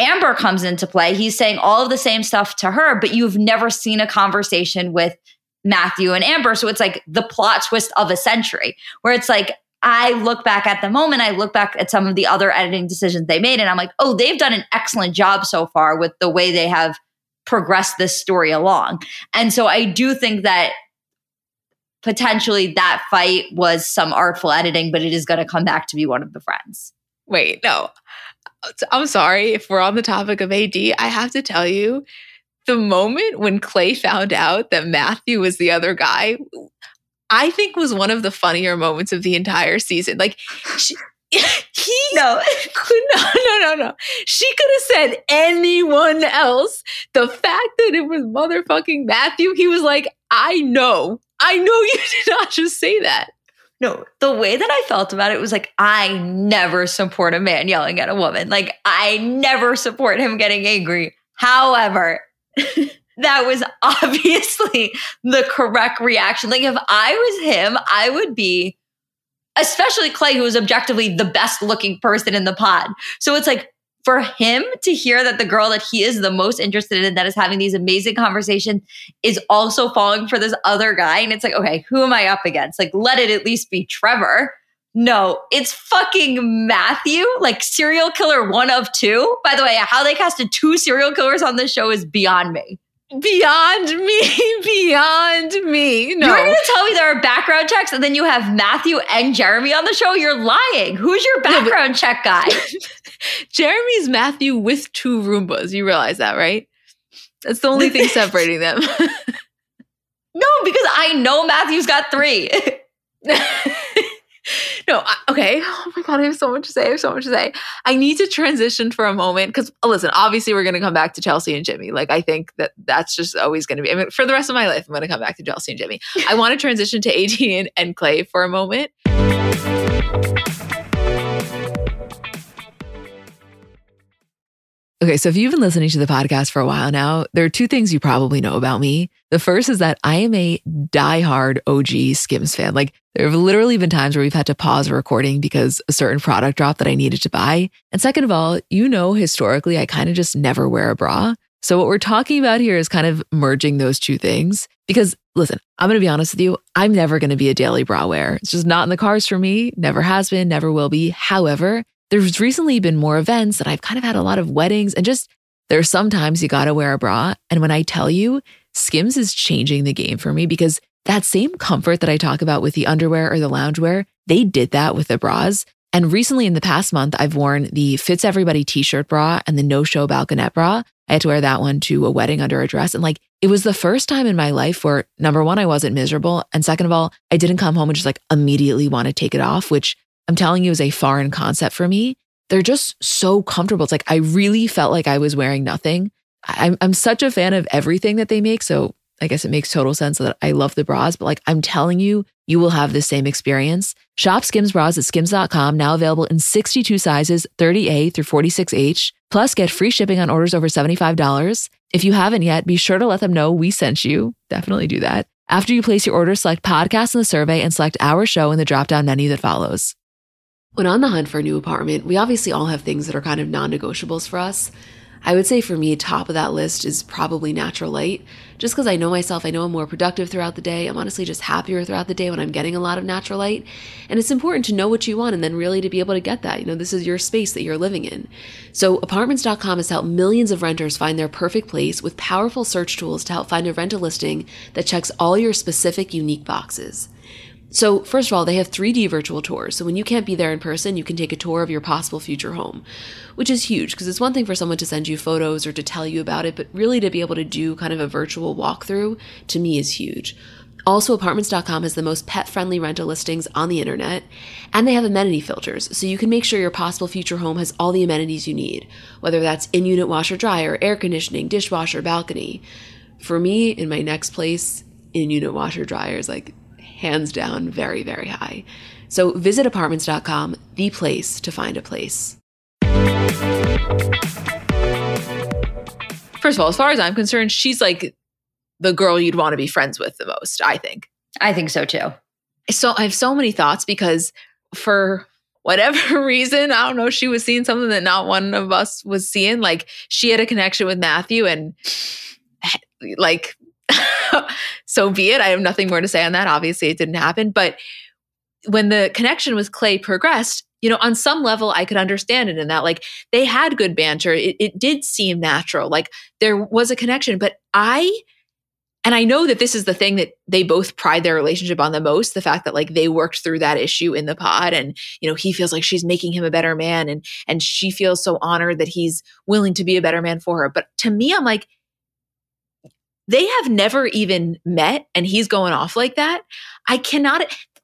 Amber comes into play. He's saying all of the same stuff to her, but you've never seen a conversation with Matthew and Amber. So it's like the plot twist of a century, where it's like, I look back at the moment, I look back at some of the other editing decisions they made, and I'm like, oh, they've done an excellent job so far with the way they have progressed this story along. And so I do think that potentially that fight was some artful editing, but it is going to come back to be one of the friends. Wait, no. I'm sorry if we're on the topic of AD. I have to tell you, the moment when Clay found out that Matthew was the other guy, I think was one of the funnier moments of the entire season. Like, she, he no could no no no no. She could have said anyone else. The fact that it was motherfucking Matthew, he was like, I know, I know you did not just say that. No, the way that I felt about it was like, I never support a man yelling at a woman. Like, I never support him getting angry. However, that was obviously the correct reaction. Like, if I was him, I would be, especially Clay, who is objectively the best looking person in the pod. So it's like, for him to hear that the girl that he is the most interested in that is having these amazing conversations is also falling for this other guy. And it's like okay who am i up against? Like let it at least be trevor. No it's fucking matthew like serial killer one of two. By the way how they casted two serial killers on this show is beyond me beyond me, beyond me. No. You're going to tell me there are background checks and then you have Matthew and Jeramey on the show? You're lying. Who's your background no, check guy? Jeramey's Matthew with two Roombas. You realize that, right? That's the only thing separating them. no, because I know Matthew's got three. no, okay. Oh my God, I have so much to say. I have so much to say. I need to transition for a moment because, uh, listen, obviously, we're going to come back to Chelsea and Jimmy. Like, I think that that's just always going to be, I mean, for the rest of my life, I'm going to come back to Chelsea and Jimmy. I want to transition to AD and, and Clay for a moment. Okay, so if you've been listening to the podcast for a while now, there are two things you probably know about me. The first is that I am a diehard OG Skims fan. Like, there have literally been times where we've had to pause a recording because a certain product dropped that I needed to buy. And second of all, you know, historically, I kind of just never wear a bra. So, what we're talking about here is kind of merging those two things. Because listen, I'm going to be honest with you, I'm never going to be a daily bra wearer. It's just not in the cards for me, never has been, never will be. However, there's recently been more events and I've kind of had a lot of weddings and just there's sometimes you got to wear a bra. And when I tell you, Skims is changing the game for me because that same comfort that I talk about with the underwear or the loungewear, they did that with the bras. And recently in the past month, I've worn the Fits Everybody t shirt bra and the No Show Balconette bra. I had to wear that one to a wedding under a dress. And like, it was the first time in my life where number one, I wasn't miserable. And second of all, I didn't come home and just like immediately want to take it off, which I'm telling you is a foreign concept for me. They're just so comfortable. It's like I really felt like I was wearing nothing. I'm, I'm such a fan of everything that they make. So I guess it makes total sense that I love the bras, but like I'm telling you, you will have the same experience. Shop Skims bras at skims.com, now available in 62 sizes, 30A through 46H. Plus, get free shipping on orders over $75. If you haven't yet, be sure to let them know we sent you. Definitely do that. After you place your order, select podcast in the survey and select our show in the drop down menu that follows. When on the hunt for a new apartment, we obviously all have things that are kind of non negotiables for us. I would say for me, top of that list is probably natural light. Just because I know myself, I know I'm more productive throughout the day. I'm honestly just happier throughout the day when I'm getting a lot of natural light. And it's important to know what you want and then really to be able to get that. You know, this is your space that you're living in. So, apartments.com has helped millions of renters find their perfect place with powerful search tools to help find a rental listing that checks all your specific, unique boxes. So, first of all, they have 3D virtual tours. So, when you can't be there in person, you can take a tour of your possible future home, which is huge because it's one thing for someone to send you photos or to tell you about it, but really to be able to do kind of a virtual walkthrough to me is huge. Also, apartments.com has the most pet friendly rental listings on the internet, and they have amenity filters, so you can make sure your possible future home has all the amenities you need, whether that's in unit washer dryer, air conditioning, dishwasher, balcony. For me, in my next place, in unit washer dryer is like hands down very, very high. So visit apartments.com, the place to find a place. First of all, as far as I'm concerned, she's like the girl you'd want to be friends with the most, I think. I think so too. So I have so many thoughts because for whatever reason, I don't know, she was seeing something that not one of us was seeing. Like she had a connection with Matthew and like so be it. I have nothing more to say on that. Obviously, it didn't happen. But when the connection with Clay progressed, you know, on some level, I could understand it in that, like, they had good banter. It, it did seem natural. Like, there was a connection. But I, and I know that this is the thing that they both pride their relationship on the most the fact that, like, they worked through that issue in the pod. And, you know, he feels like she's making him a better man. And, and she feels so honored that he's willing to be a better man for her. But to me, I'm like, they have never even met and he's going off like that. I cannot,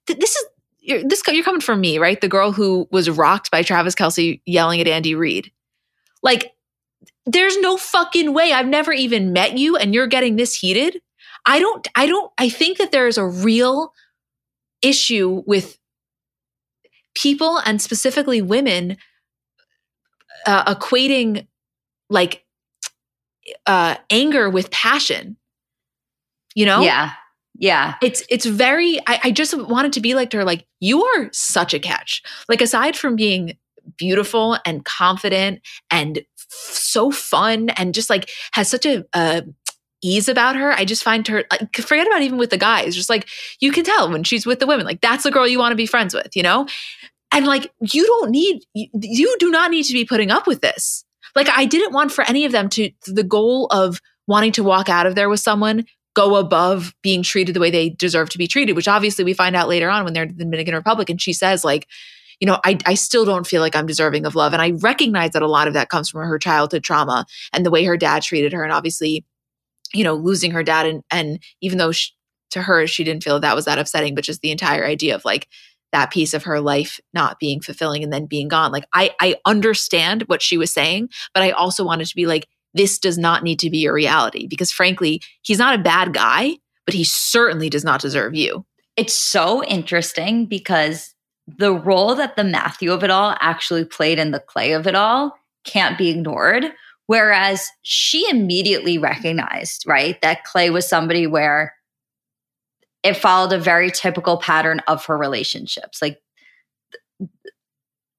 th- this is, you're, this you're coming from me, right? The girl who was rocked by Travis Kelce yelling at Andy Reid. Like, there's no fucking way. I've never even met you, and you're getting this heated. I don't. I don't. I think that there is a real issue with people, and specifically women, uh, equating like uh, anger with passion. You know? Yeah. Yeah. It's it's very I, I just wanted to be like to her, like, you are such a catch. Like aside from being beautiful and confident and f- so fun and just like has such a uh, ease about her. I just find her like forget about even with the guys. Just like you can tell when she's with the women, like that's the girl you want to be friends with, you know? And like you don't need you, you do not need to be putting up with this. Like I didn't want for any of them to the goal of wanting to walk out of there with someone go above being treated the way they deserve to be treated, which obviously we find out later on when they're in the Dominican Republic. And she says, like, you know, I, I still don't feel like I'm deserving of love. And I recognize that a lot of that comes from her childhood trauma and the way her dad treated her. And obviously, you know, losing her dad. And, and even though she, to her, she didn't feel that was that upsetting, but just the entire idea of like that piece of her life not being fulfilling and then being gone. Like, I, I understand what she was saying, but I also wanted to be like, this does not need to be your reality because frankly, he's not a bad guy, but he certainly does not deserve you. It's so interesting because the role that the Matthew of it all actually played in the clay of it all can't be ignored. Whereas she immediately recognized, right, that Clay was somebody where it followed a very typical pattern of her relationships. Like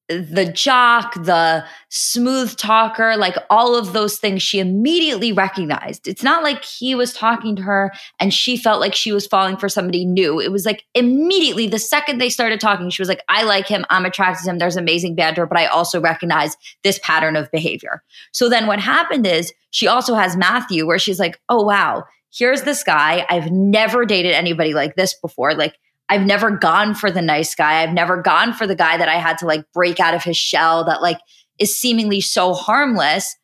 the jock, the smooth talker, like all of those things she immediately recognized. It's not like he was talking to her and she felt like she was falling for somebody new. It was like immediately the second they started talking, she was like, I like him, I'm attracted to him, there's amazing banter, but I also recognize this pattern of behavior. So then what happened is she also has Matthew where she's like, oh wow, here's this guy. I've never dated anybody like this before. Like, I've never gone for the nice guy. I've never gone for the guy that I had to like break out of his shell that like is seemingly so harmless.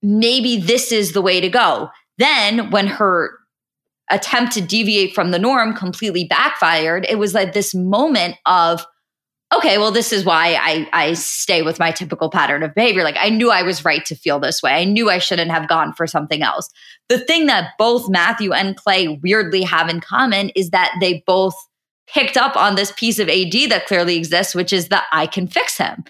Maybe this is the way to go. Then when her attempt to deviate from the norm completely backfired, it was like this moment of, okay, well, this is why I, I stay with my typical pattern of behavior. Like I knew I was right to feel this way. I knew I shouldn't have gone for something else the thing that both Matthew and Clay weirdly have in common is that they both picked up on this piece of AD that clearly exists, which is that I can fix him.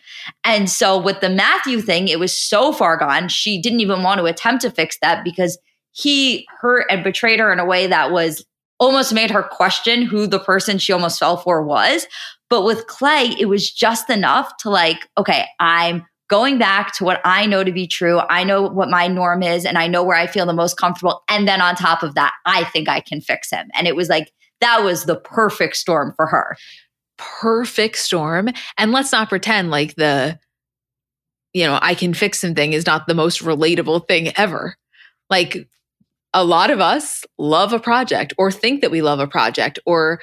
And so with the Matthew thing, it was so far gone. She didn't even want to attempt to fix that because he hurt and betrayed her in a way that was almost made her question who the person she almost fell for was. But with Clay, it was just enough to like, okay, I'm going back to what I know to be true. I know what my norm is and I know where I feel the most comfortable. And then on top of that, I think I can fix him. And it was like, that was the perfect storm for her. Perfect storm. And let's not pretend like the, you know, I can fix him thing is not the most relatable thing ever. Like a lot of us love a project or think that we love a project or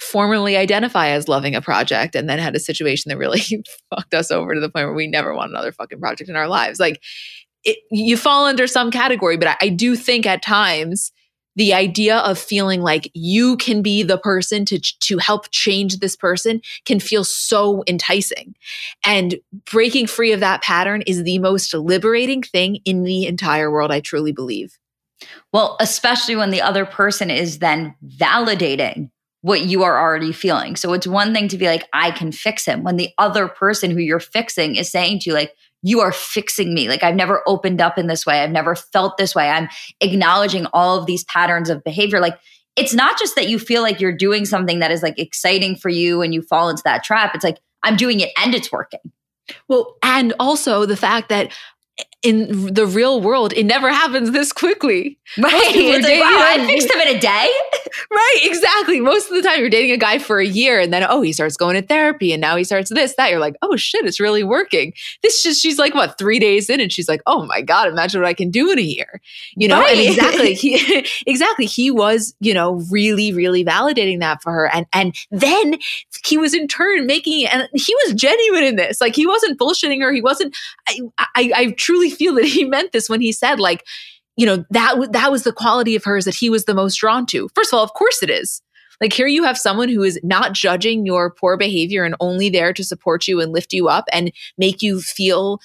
formally identify as loving a project and then had a situation that really fucked us over to the point where we never want another fucking project in our lives. Like it, you fall under some category, but I, I do think at times the idea of feeling like you can be the person to to help change this person can feel so enticing and breaking free of that pattern is the most liberating thing in the entire world i truly believe well especially when the other person is then validating what you are already feeling so it's one thing to be like i can fix him when the other person who you're fixing is saying to you like you are fixing me. Like I've never opened up in this way. I've never felt this way. I'm acknowledging all of these patterns of behavior. Like it's not just that you feel like you're doing something that is like exciting for you and you fall into that trap. It's like I'm doing it and it's working. Well, and also the fact that in the real world, it never happens this quickly. Right. It's like, wow, I fixed him in a day. right. Exactly. Most of the time, you're dating a guy for a year and then, oh, he starts going to therapy and now he starts this, that. You're like, oh shit, it's really working. This just, she's like, what, three days in? And she's like, oh my God, imagine what I can do in a year. You know? Right. And exactly. He, exactly. He was, you know, really, really validating that for her. And, and then he was in turn making and he was genuine in this. Like he wasn't bullshitting her. He wasn't, I, I, I truly feel that he meant this when he said like you know that that was the quality of hers that he was the most drawn to. First of all of course it is. Like here you have someone who is not judging your poor behavior and only there to support you and lift you up and make you feel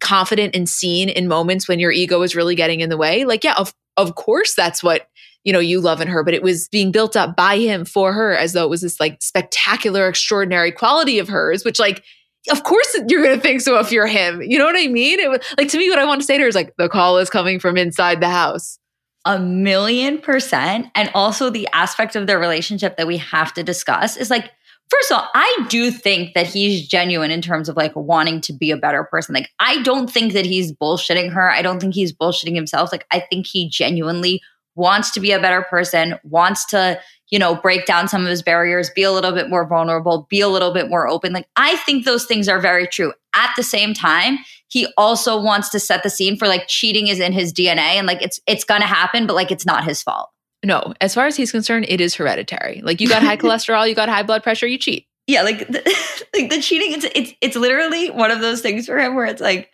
confident and seen in moments when your ego is really getting in the way. Like yeah of of course that's what you know you love in her but it was being built up by him for her as though it was this like spectacular extraordinary quality of hers which like of course you're going to think so if you're him. You know what I mean? It like to me, what I want to say to her is like, the call is coming from inside the house. A million percent. And also the aspect of their relationship that we have to discuss is like, first of all, I do think that he's genuine in terms of like wanting to be a better person. Like, I don't think that he's bullshitting her. I don't think he's bullshitting himself. Like, I think he genuinely wants to be a better person, wants to you know, break down some of his barriers, be a little bit more vulnerable, be a little bit more open. Like, I think those things are very true. At the same time, he also wants to set the scene for like cheating is in his DNA and like it's it's gonna happen, but like it's not his fault. No, as far as he's concerned, it is hereditary. Like you got high cholesterol, you got high blood pressure, you cheat. Yeah, like the, like the cheating, it's it's it's literally one of those things for him where it's like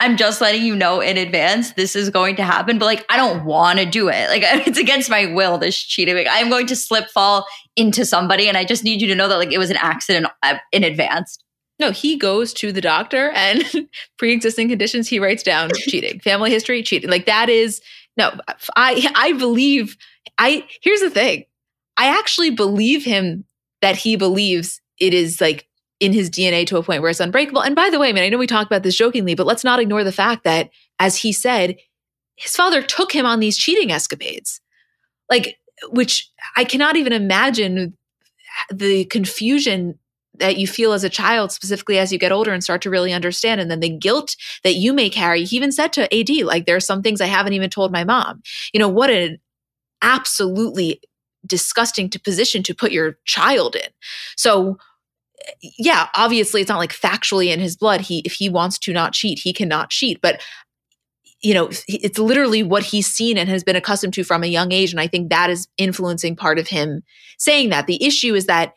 I'm just letting you know in advance this is going to happen, but like I don't want to do it. Like it's against my will. This cheating. Like I'm going to slip fall into somebody, and I just need you to know that like it was an accident uh, in advance. No, he goes to the doctor and pre-existing conditions. He writes down cheating, family history, cheating. Like that is no. I I believe. I here's the thing. I actually believe him that he believes it is like in his DNA to a point where it's unbreakable. And by the way, I mean, I know we talk about this jokingly, but let's not ignore the fact that, as he said, his father took him on these cheating escapades. Like, which I cannot even imagine the confusion that you feel as a child, specifically as you get older and start to really understand. And then the guilt that you may carry. He even said to AD, like, there are some things I haven't even told my mom. You know, what an absolutely disgusting to position to put your child in. So yeah, obviously it's not like factually in his blood. He, if he wants to not cheat, he cannot cheat. But you know, it's literally what he's seen and has been accustomed to from a young age. And I think that is influencing part of him saying that. The issue is that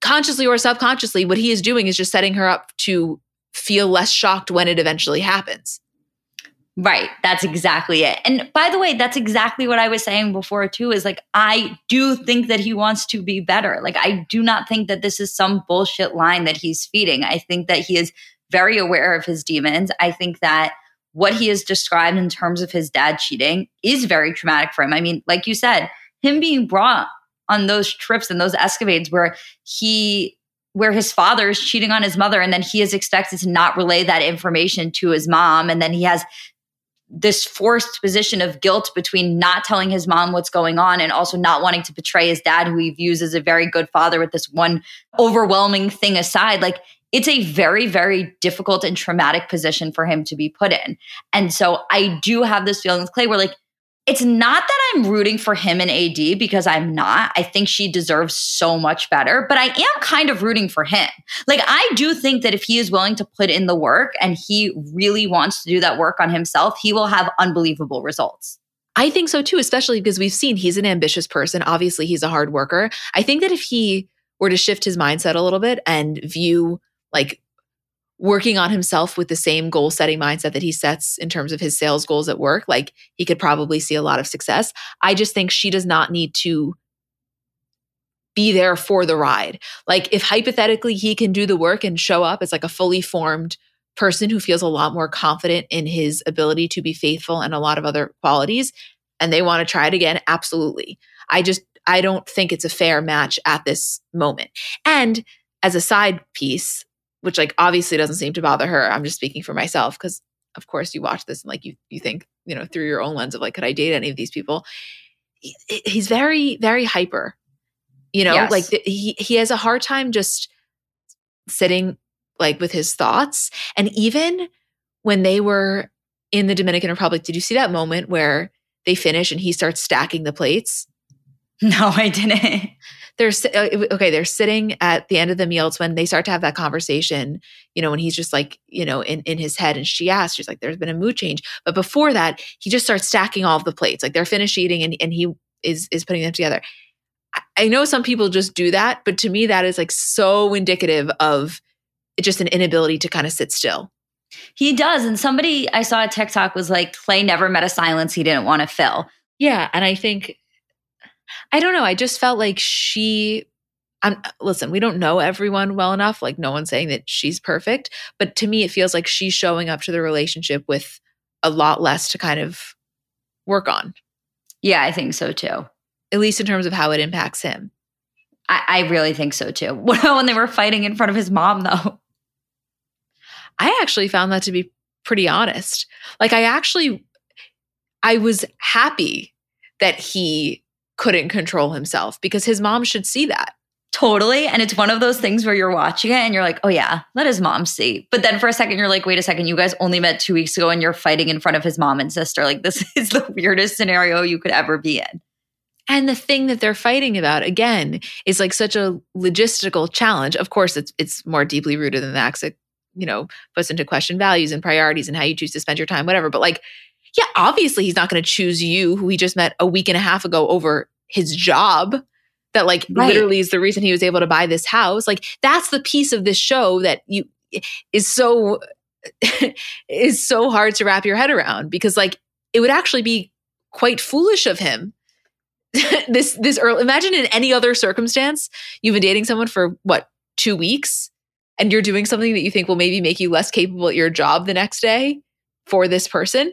consciously or subconsciously, what he is doing is just setting her up to feel less shocked when it eventually happens. Right. That's exactly it. And by the way, that's exactly what I was saying before, too, is like, I do think that he wants to be better. Like, I do not think that this is some bullshit line that he's feeding. I think that he is very aware of his demons. I think that what he has described in terms of his dad cheating is very traumatic for him. I mean, like you said, him being brought on those trips and those escapades where he where his father is cheating on his mother and then he is expected to not relay that information to his mom and then he has this forced position of guilt between not telling his mom what's going on and also not wanting to betray his dad, who he views as a very good father, with this one overwhelming thing aside. Like, it's a very, very difficult and traumatic position for him to be put in. And so I do have this feeling with Clay where, like, it's not that I'm rooting for him and AD because I'm not. I think she deserves so much better, but I am kind of rooting for him. Like, I do think that if he is willing to put in the work and he really wants to do that work on himself, he will have unbelievable results. I think so too, especially because we've seen he's an ambitious person. Obviously, he's a hard worker. I think that if he were to shift his mindset a little bit and view like working on himself with the same goal setting mindset that he sets in terms of his sales goals at work, like he could probably see a lot of success. I just think she does not need to be there for the ride. Like if hypothetically he can do the work and show up as like a fully formed person who feels a lot more confident in his ability to be faithful and a lot of other qualities and they want to try it again, absolutely. I just I don't think it's a fair match at this moment. And as a side piece, which like obviously doesn't seem to bother her, I'm just speaking for myself because of course you watch this and like you you think, you know, through your own lens of like could I date any of these people? he's very very hyper. You know, yes. like he he has a hard time just sitting like with his thoughts and even when they were in the Dominican Republic, did you see that moment where they finish and he starts stacking the plates? No, I didn't. They're uh, okay. They're sitting at the end of the meal. It's when they start to have that conversation. You know, when he's just like, you know, in in his head, and she asks, she's like, "There's been a mood change." But before that, he just starts stacking all of the plates. Like they're finished eating, and and he is is putting them together. I know some people just do that, but to me, that is like so indicative of just an inability to kind of sit still. He does. And somebody I saw a TikTok was like, Clay never met a silence he didn't want to fill. Yeah. And I think, I don't know, I just felt like she, I'm, uh, listen, we don't know everyone well enough. Like, no one's saying that she's perfect. But to me, it feels like she's showing up to the relationship with a lot less to kind of work on. Yeah, I think so too. At least in terms of how it impacts him. I, I really think so too. when they were fighting in front of his mom, though? I actually found that to be pretty honest. Like I actually I was happy that he couldn't control himself because his mom should see that. Totally. And it's one of those things where you're watching it and you're like, oh, yeah, let his mom see. But then for a second, you're like, wait a second, you guys only met two weeks ago and you're fighting in front of his mom and sister. Like, this is the weirdest scenario you could ever be in. And the thing that they're fighting about, again, is like such a logistical challenge. Of course, it's it's more deeply rooted than that It, you know, puts into question values and priorities and how you choose to spend your time, whatever. But like, yeah, obviously he's not going to choose you, who he just met a week and a half ago, over his job. That like right. literally is the reason he was able to buy this house. Like that's the piece of this show that you is so is so hard to wrap your head around because like it would actually be quite foolish of him this this early imagine in any other circumstance you've been dating someone for what two weeks and you're doing something that you think will maybe make you less capable at your job the next day for this person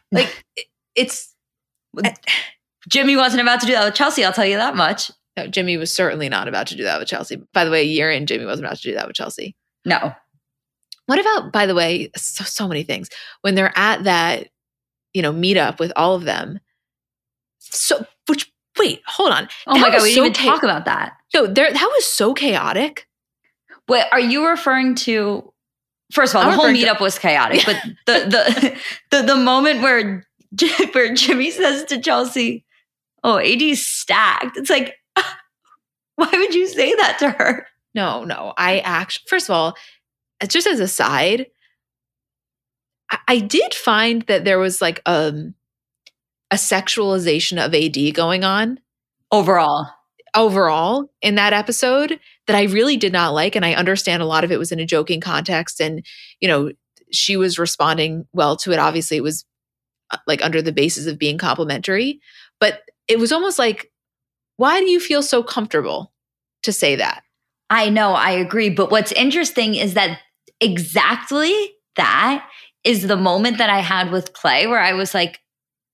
like it's jimmy wasn't about to do that with chelsea i'll tell you that much. No jimmy was certainly not about to do that with chelsea. By the way a year in jimmy wasn't about to do that with chelsea. No. What about by the way so, so many things. When they're at that you know meetup with all of them so which wait hold on. Oh that my god we didn't even cha- talk about that. No there that was so chaotic. Wait, are you referring to? First of all, the whole meetup was chaotic, but the, the the the moment where where Jimmy says to Chelsea, "Oh, AD's stacked," it's like, why would you say that to her? No, no. I actually, first of all, just as a side, I, I did find that there was like um a sexualization of AD going on overall overall in that episode that I really did not like. And I understand a lot of it was in a joking context. And, you know, she was responding well to it. Obviously, it was uh, like under the basis of being complimentary. But it was almost like, why do you feel so comfortable to say that? I know, I agree. But what's interesting is that exactly that is the moment that I had with Clay where I was like,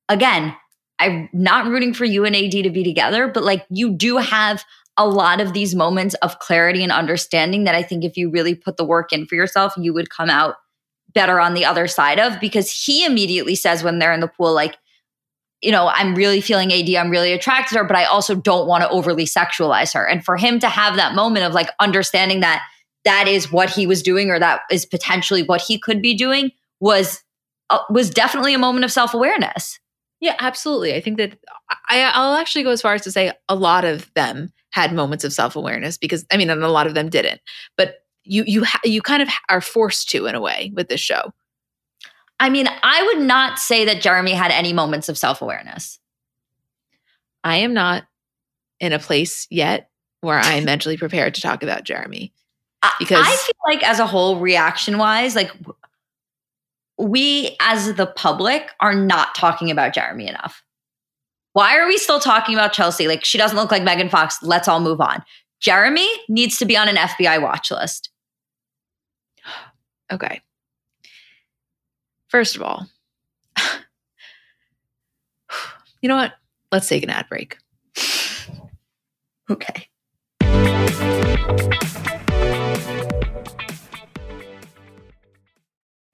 again, I'm not rooting for you and AD to be together, but like you do have a lot of these moments of clarity and understanding that I think if you really put the work in for yourself, you would come out better on the other side of because he immediately says when they're in the pool, like, you know, I'm really feeling AD, I'm really attracted to her, but I also don't want to overly sexualize her. And for him to have that moment of like understanding that that is what he was doing or that is potentially what he could be doing was uh, was definitely a moment of self-awareness. Yeah, absolutely. I think that I, I'll actually go as far as to say a lot of them had moments of self awareness because I mean, and a lot of them didn't. But you you ha- you kind of are forced to in a way with this show. I mean, I would not say that Jeramey had any moments of self awareness. I am not in a place yet where I am mentally prepared to talk about Jeramey. Because I feel like as a whole, reaction wise, like we as the public are not talking about Jeramey enough. Why are we still talking about Chelsea? Like she doesn't look like Megan Fox. Let's all move on. Jeramey needs to be on an FBI watch list. Okay. First of all, you know what? Let's take an ad break. Okay.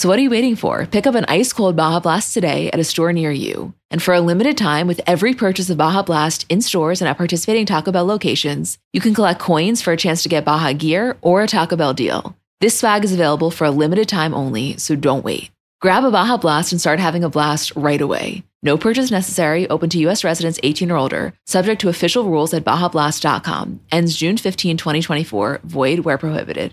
So what are you waiting for? Pick up an ice cold Baja Blast today at a store near you. And for a limited time, with every purchase of Baja Blast in stores and at participating Taco Bell locations, you can collect coins for a chance to get Baja gear or a Taco Bell deal. This swag is available for a limited time only, so don't wait. Grab a Baja Blast and start having a blast right away. No purchase necessary, open to U.S. residents 18 or older, subject to official rules at BajaBlast.com. Ends June 15, 2024, void where prohibited.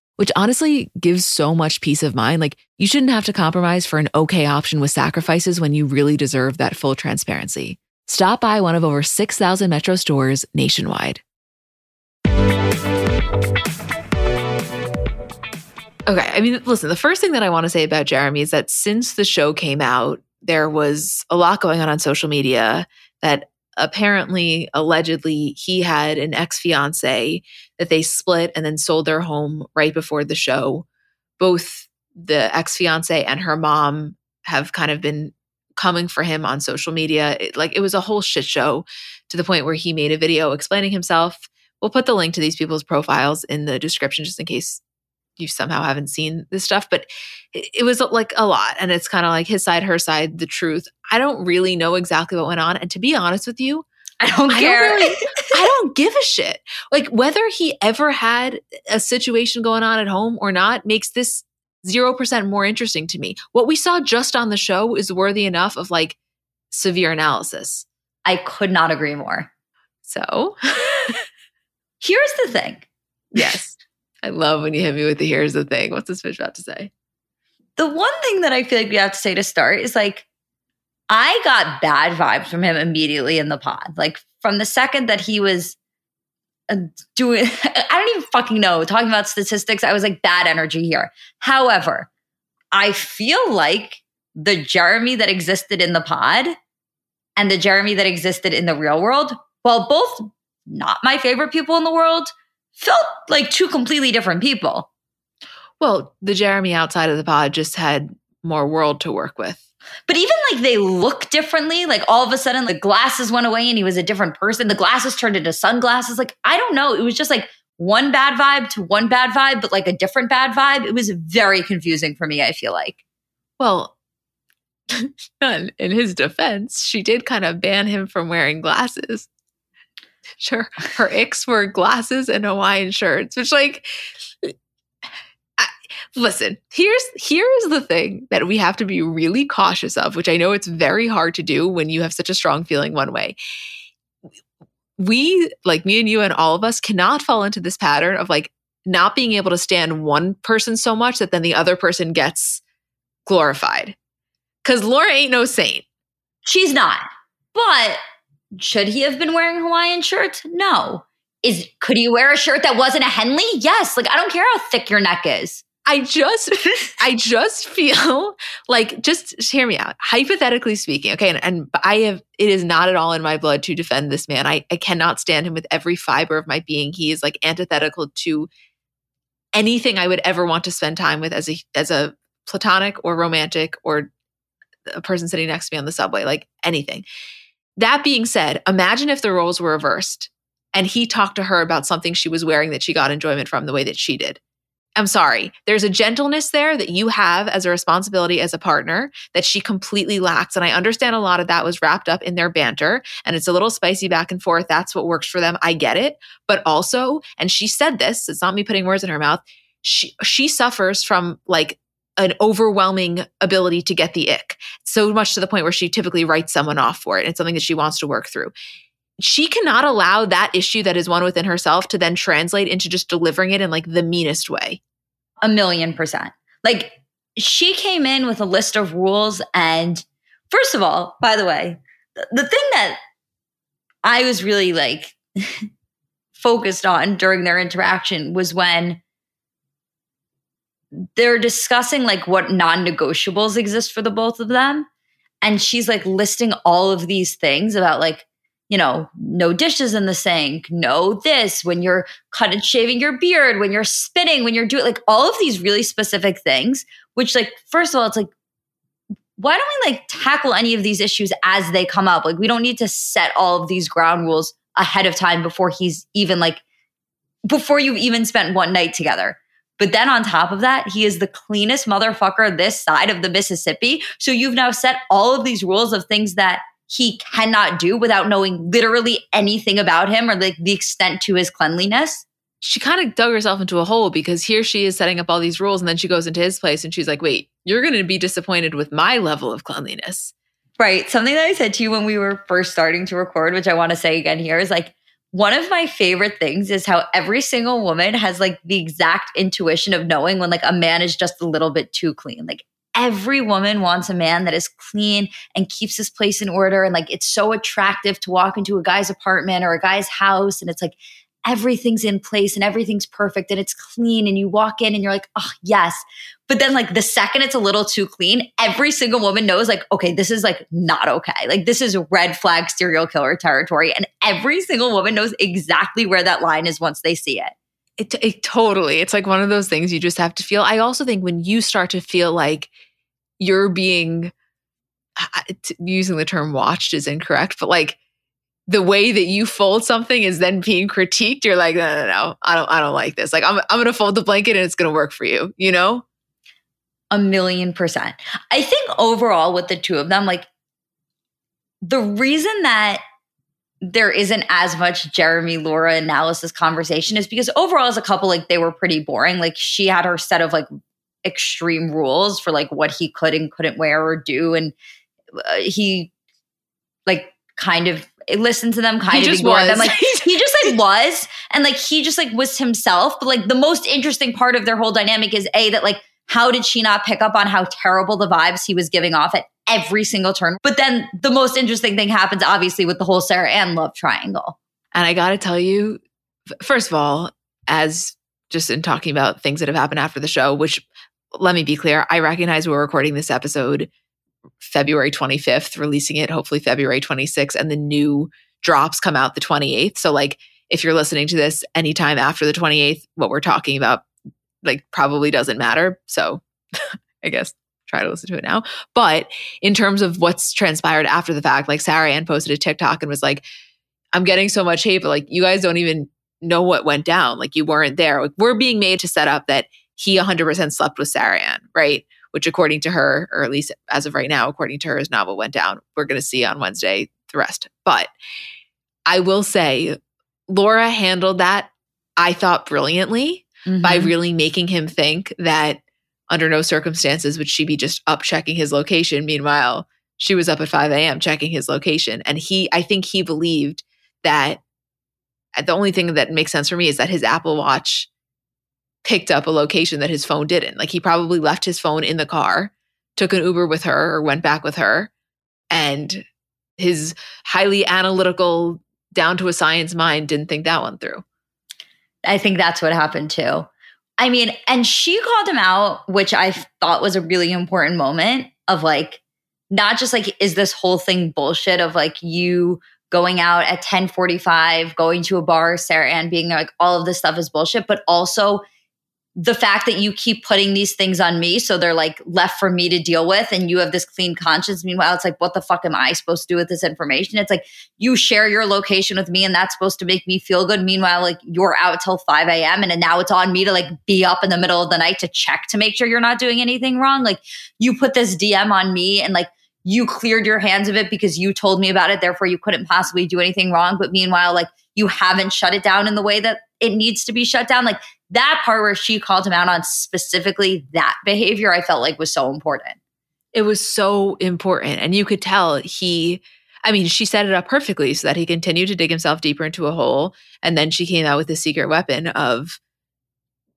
which honestly gives so much peace of mind. Like, you shouldn't have to compromise for an okay option with sacrifices when you really deserve that full transparency. Stop by one of over 6,000 Metro stores nationwide. Okay. I mean, listen, the first thing that I want to say about Jeramey is that since the show came out, there was a lot going on on social media that apparently, allegedly, he had an ex fiance that they split and then sold their home right before the show. Both the ex fiance and her mom have kind of been coming for him on social media. It, like it was a whole shit show to the point where he made a video explaining himself. We'll put the link to these people's profiles in the description just in case you somehow haven't seen this stuff, but it, it was like a lot. And it's kind of like his side, her side, the truth. I don't really know exactly what went on. And to be honest with you, I don't I care. don't, really, I don't give a shit. Like whether he ever had a situation going on at home or not makes this 0% more interesting to me. What we saw just on the show is worthy enough of like severe analysis. I could not agree more. So, Here's the thing. yes. I love when you hit me with the here's the thing. What's this bitch about to say? The one thing that I feel like we have to say to start is like, I got bad vibes from him immediately in the pod. Like from the second that he was uh, doing, I don't even fucking know, talking about statistics, I was like, bad energy here. However, I feel like the Jeramey that existed in the pod and the Jeramey that existed in the real world, while both not my favorite people in the world, felt like two completely different people. Well, the Jeramey outside of the pod just had more world to work with. But even like they look differently, like all of a sudden, the glasses went away and he was a different person. The glasses turned into sunglasses. Like, I don't know. It was just like one bad vibe to one bad vibe, but like a different bad vibe. It was very confusing for me, I feel like. Well, in his defense, she did kind of ban him from wearing glasses. Sure, her icks were glasses and Hawaiian shirts, which, like, listen, here's here's the thing that we have to be really cautious of, which I know it's very hard to do when you have such a strong feeling one way. We, like me and you and all of us, cannot fall into this pattern of like not being able to stand one person so much that then the other person gets glorified. Because Laura ain't no saint. She's not. But should he have been wearing Hawaiian shirts? No. Is could he wear a shirt that wasn't a Henley? Yes. Like I don't care how thick your neck is. I just, I just feel like, just hear me out. Hypothetically speaking, okay, and, and I have, it is not at all in my blood to defend this man. I, I cannot stand him with every fiber of my being. He is like antithetical to anything I would ever want to spend time with as a, as a platonic or romantic or a person sitting next to me on the subway, like anything. That being said, imagine if the roles were reversed and he talked to her about something she was wearing that she got enjoyment from the way that she did. I'm sorry. There's a gentleness there that you have as a responsibility as a partner that she completely lacks. And I understand a lot of that was wrapped up in their banter and it's a little spicy back and forth. That's what works for them. I get it. But also, and she said this, it's not me putting words in her mouth. She she suffers from like an overwhelming ability to get the ick. So much to the point where she typically writes someone off for it. It's something that she wants to work through. She cannot allow that issue that is one within herself to then translate into just delivering it in like the meanest way. A million percent. Like she came in with a list of rules. And first of all, by the way, the, thing that I was really like focused on during their interaction was when they're discussing like what non-negotiables exist for the both of them and she's like listing all of these things about like you know no dishes in the sink no this when you're cutting shaving your beard when you're spitting when you're doing like all of these really specific things which like first of all it's like why don't we like tackle any of these issues as they come up like we don't need to set all of these ground rules ahead of time before he's even like before you've even spent one night together but then on top of that, he is the cleanest motherfucker this side of the Mississippi. So you've now set all of these rules of things that he cannot do without knowing literally anything about him or like the extent to his cleanliness. She kind of dug herself into a hole because here she is setting up all these rules and then she goes into his place and she's like, wait, you're going to be disappointed with my level of cleanliness. Right. Something that I said to you when we were first starting to record, which I want to say again here, is like, one of my favorite things is how every single woman has like the exact intuition of knowing when like a man is just a little bit too clean. Like every woman wants a man that is clean and keeps his place in order. And like it's so attractive to walk into a guy's apartment or a guy's house and it's like everything's in place and everything's perfect and it's clean and you walk in and you're like, oh, yes. But then, like, the second it's a little too clean, every single woman knows, like, okay, this is like not okay. Like, this is red flag serial killer territory. And every single woman knows exactly where that line is once they see it. It, it totally, it's like one of those things you just have to feel. I also think when you start to feel like you're being, using the term watched is incorrect, but like, the way that you fold something is then being critiqued, you're like, no, no, no, I don't, I don't like this. Like, I'm, I'm going to fold the blanket and it's going to work for you, you know? a million percent. I think overall with the two of them, like the reason that there isn't as much Jeramey Laura analysis conversation is because overall as a couple, like they were pretty boring. Like she had her set of like extreme rules for like what he could and couldn't wear or do. And uh, he like kind of listened to them, kind he of ignored was. them. Like he just like was, and like he just like was himself. But like the most interesting part of their whole dynamic is a that like how did she not pick up on how terrible the vibes he was giving off at every single turn? But then the most interesting thing happens, obviously, with the whole Sarah Ann love triangle. And I got to tell you, first of all, as just in talking about things that have happened after the show, which let me be clear, I recognize we're recording this episode February 25th, releasing it hopefully February 26th, and the new drops come out the 28th. So, like, if you're listening to this anytime after the 28th, what we're talking about like probably doesn't matter. So I guess try to listen to it now. But in terms of what's transpired after the fact, like Sarah Ann posted a TikTok and was like, I'm getting so much hate, but like you guys don't even know what went down. Like you weren't there. Like we're being made to set up that he 100% slept with Sarah Ann, right? Which according to her, or at least as of right now, according to her, is not what went down. We're going to see on Wednesday the rest. But I will say, Laura handled that, I thought, brilliantly mm-hmm. by really making him think that under no circumstances would she be just up checking his location. Meanwhile, she was up at 5 a.m. checking his location. And he, I think he believed that uh, the only thing that makes sense for me is that his Apple Watch picked up a location that his phone didn't. Like he probably left his phone in the car, took an Uber with her or went back with her, and his highly analytical, down to a science mind didn't think that one through. I think that's what happened too. I mean, and she called him out, which I thought was a really important moment of like, not just like, is this whole thing bullshit of like you going out at 1045, going to a bar, Sarah Ann being like all of this stuff is bullshit, but also the fact that you keep putting these things on me so they're like left for me to deal with and you have this clean conscience. Meanwhile it's like what the fuck am i supposed to do with this information? It's like you share your location with me and that's supposed to make me feel good. Meanwhile like you're out till 5 a.m and now it's on me to like be up in the middle of the night to check to make sure you're not doing anything wrong. Like you put this dm on me and like you cleared your hands of it because you told me about it therefore you couldn't possibly do anything wrong. But meanwhile like you haven't shut it down in the way that it needs to be shut down. Like that part where she called him out on specifically that behavior, I felt like was so important. It was so important. And you could tell he, I mean, she set it up perfectly so that he continued to dig himself deeper into a hole. And then she came out with the secret weapon of,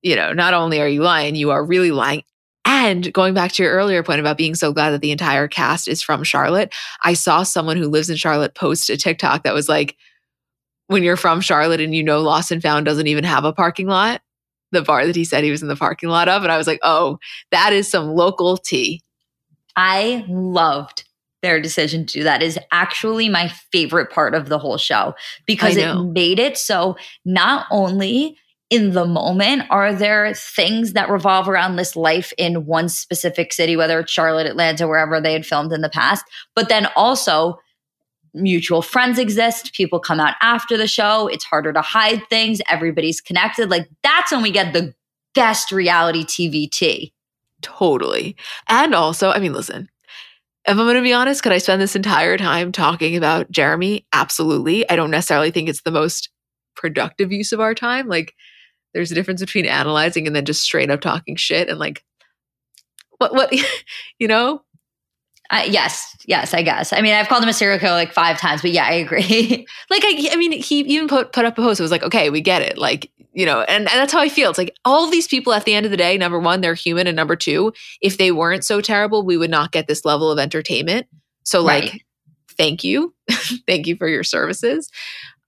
you know, not only are you lying, you are really lying. And going back to your earlier point about being so glad that the entire cast is from Charlotte, I saw someone who lives in Charlotte post a TikTok that was like, when you're from Charlotte and you know Lost and Found doesn't even have a parking lot, the bar that he said he was in the parking lot of. And I was like, oh, that is some local tea. I loved their decision to do that is actually my favorite part of the whole show because it made it so not only in the moment are there things that revolve around this life in one specific city whether it's charlotte atlanta wherever they had filmed in the past but then also mutual friends exist. People come out after the show. It's harder to hide things. Everybody's connected. Like that's when we get the best reality TV tea. Totally. And also, I mean, listen, if I'm going to be honest, could I spend this entire time talking about Jeramey? Absolutely. I don't necessarily think it's the most productive use of our time. Like, there's a difference between analyzing and then just straight up talking shit and like, what, what, you know, uh, yes, yes, I guess. I mean, I've called him a serial killer like five times, but yeah, I agree. like, I, I mean, he even put put up a post. It was like, okay, we get it. Like, you know, and, and that's how I feel. It's like all these people at the end of the day, number one, they're human, and number two, if they weren't so terrible, we would not get this level of entertainment. So, like, right. thank you, thank you for your services.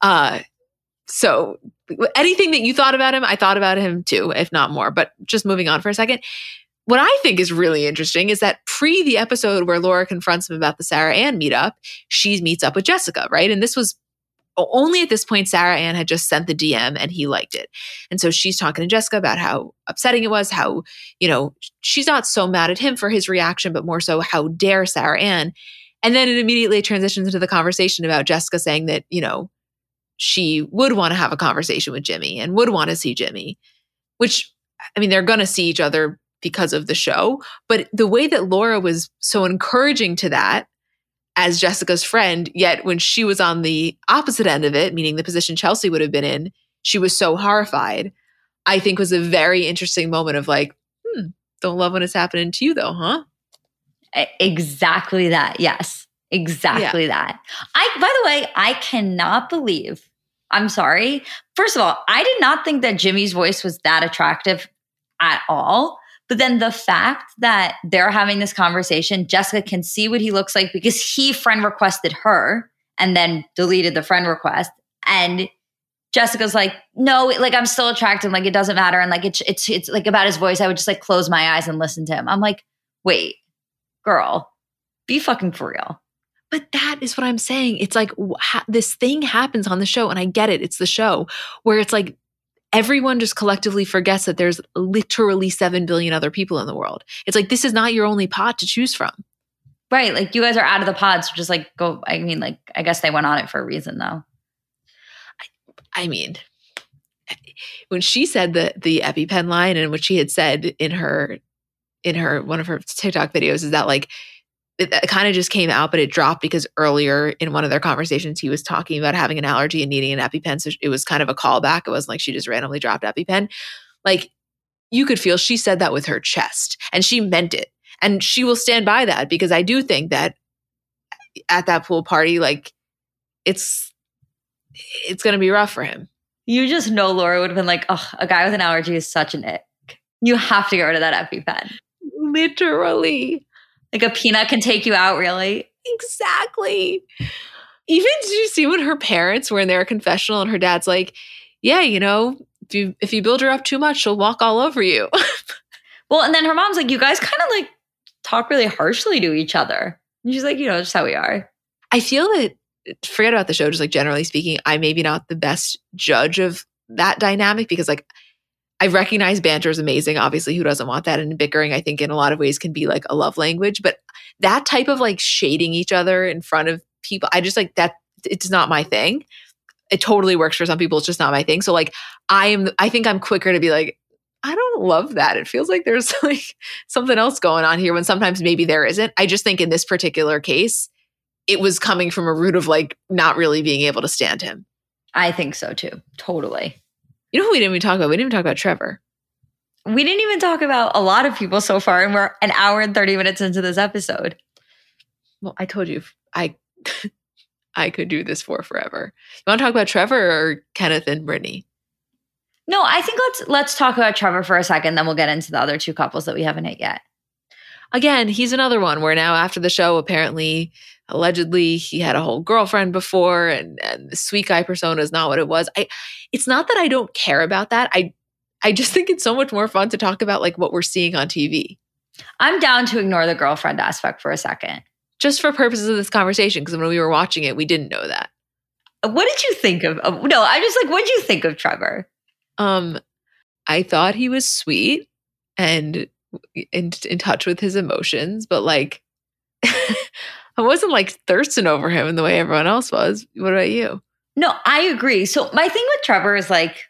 Uh, so anything that you thought about him, I thought about him too, if not more. But just moving on for a second what I think is really interesting is that pre the episode where Laura confronts him about the Sarah Ann meetup, she meets up with Jessica, right? And this was only at this point Sarah Ann had just sent the DM and he liked it. And so she's talking to Jessica about how upsetting it was, how, you know, she's not so mad at him for his reaction, but more so how dare Sarah Ann. And then it immediately transitions into the conversation about Jessica saying that, you know, she would want to have a conversation with Jimmy and would want to see Jimmy, which I mean, they're going to see each other because of the show. But the way that Laura was so encouraging to that as Jessica's friend, yet when she was on the opposite end of it, meaning the position Chelsea would have been in, she was so horrified, I think was a very interesting moment of like, hmm, don't love when it's happening to you though, huh? Exactly that. Yes. Exactly yeah. that. I by the way, I cannot believe I'm sorry. First of all, I did not think that Jimmy's voice was that attractive at all. But then the fact that they're having this conversation, Jessica can see what he looks like because he friend requested her and then deleted the friend request. And Jessica's like, no, like I'm still attracted. Like it doesn't matter. And like it's it's it's like about his voice. I would just like close my eyes and listen to him. I'm like, wait, girl, be fucking for real. But that is what I'm saying. It's like this thing happens on the show, and I get it. It's the show where it's like everyone just collectively forgets that there's literally 7 billion other people in the world. It's like, this is not your only pot to choose from. Right. Like you guys are out of the pod. So just like go, I mean, like, I guess they went on it for a reason though. I, I mean, when she said the the EpiPen line and what she had said in her in her one of her TikTok videos is that like it, it kind of just came out, but it dropped because earlier in one of their conversations, he was talking about having an allergy and needing an EpiPen. So it was kind of a callback. It wasn't like she just randomly dropped EpiPen. Like you could feel she said that with her chest and she meant it. And she will stand by that because I do think that eh, at that pool party, like it's it's gonna be rough for him. You just know Laura would have been like, oh, a guy with an allergy is such an ick. You have to get rid of that EpiPen. Literally. Like a peanut can take you out, really? Exactly. Even did you see when her parents were in their confessional and her dad's like, "Yeah, you know, if you if you build her up too much, she'll walk all over you." well, and then her mom's like, "You guys kind of like talk really harshly to each other." And she's like, "You know, just how we are." I feel that forget about the show, just like generally speaking, I maybe not the best judge of that dynamic because like I recognize banter is amazing. Obviously, who doesn't want that? And bickering, I think, in a lot of ways can be like a love language. But that type of like shading each other in front of people, I just like that. It's not my thing. It totally works for some people. It's just not my thing. So like, I am. I think I'm quicker to be like, I don't love that. It feels like there's like something else going on here when sometimes maybe there isn't. I just think in this particular case, it was coming from a root of like not really being able to stand him. I think so too. Totally. You know who we didn't even talk about? We didn't even talk about Trevor. We didn't even talk about a lot of people so far, and we're an hour and 30 minutes into this episode. Well, I told you I I could do this for forever. You want to talk about Trevor or Kenneth and Brittany? No, I think let's let's talk about Trevor for a second, then we'll get into the other two couples that we haven't hit yet. Again, he's another one where now after the show, apparently allegedly he had a whole girlfriend before and, and the sweet guy persona is not what it was. I it's not that i don't care about that. I i just think it's so much more fun to talk about like what we're seeing on tv i'm down to ignore the girlfriend aspect for a second. Just for purposes of this conversation because when we were watching it we didn't know that. What did you think of, of no i'm just like what did you think of trevor? Um i thought he was sweet and in, in touch with his emotions but like I wasn't like thirsting over him in the way everyone else was. What about you? No, I agree. So my thing with Trevor is like,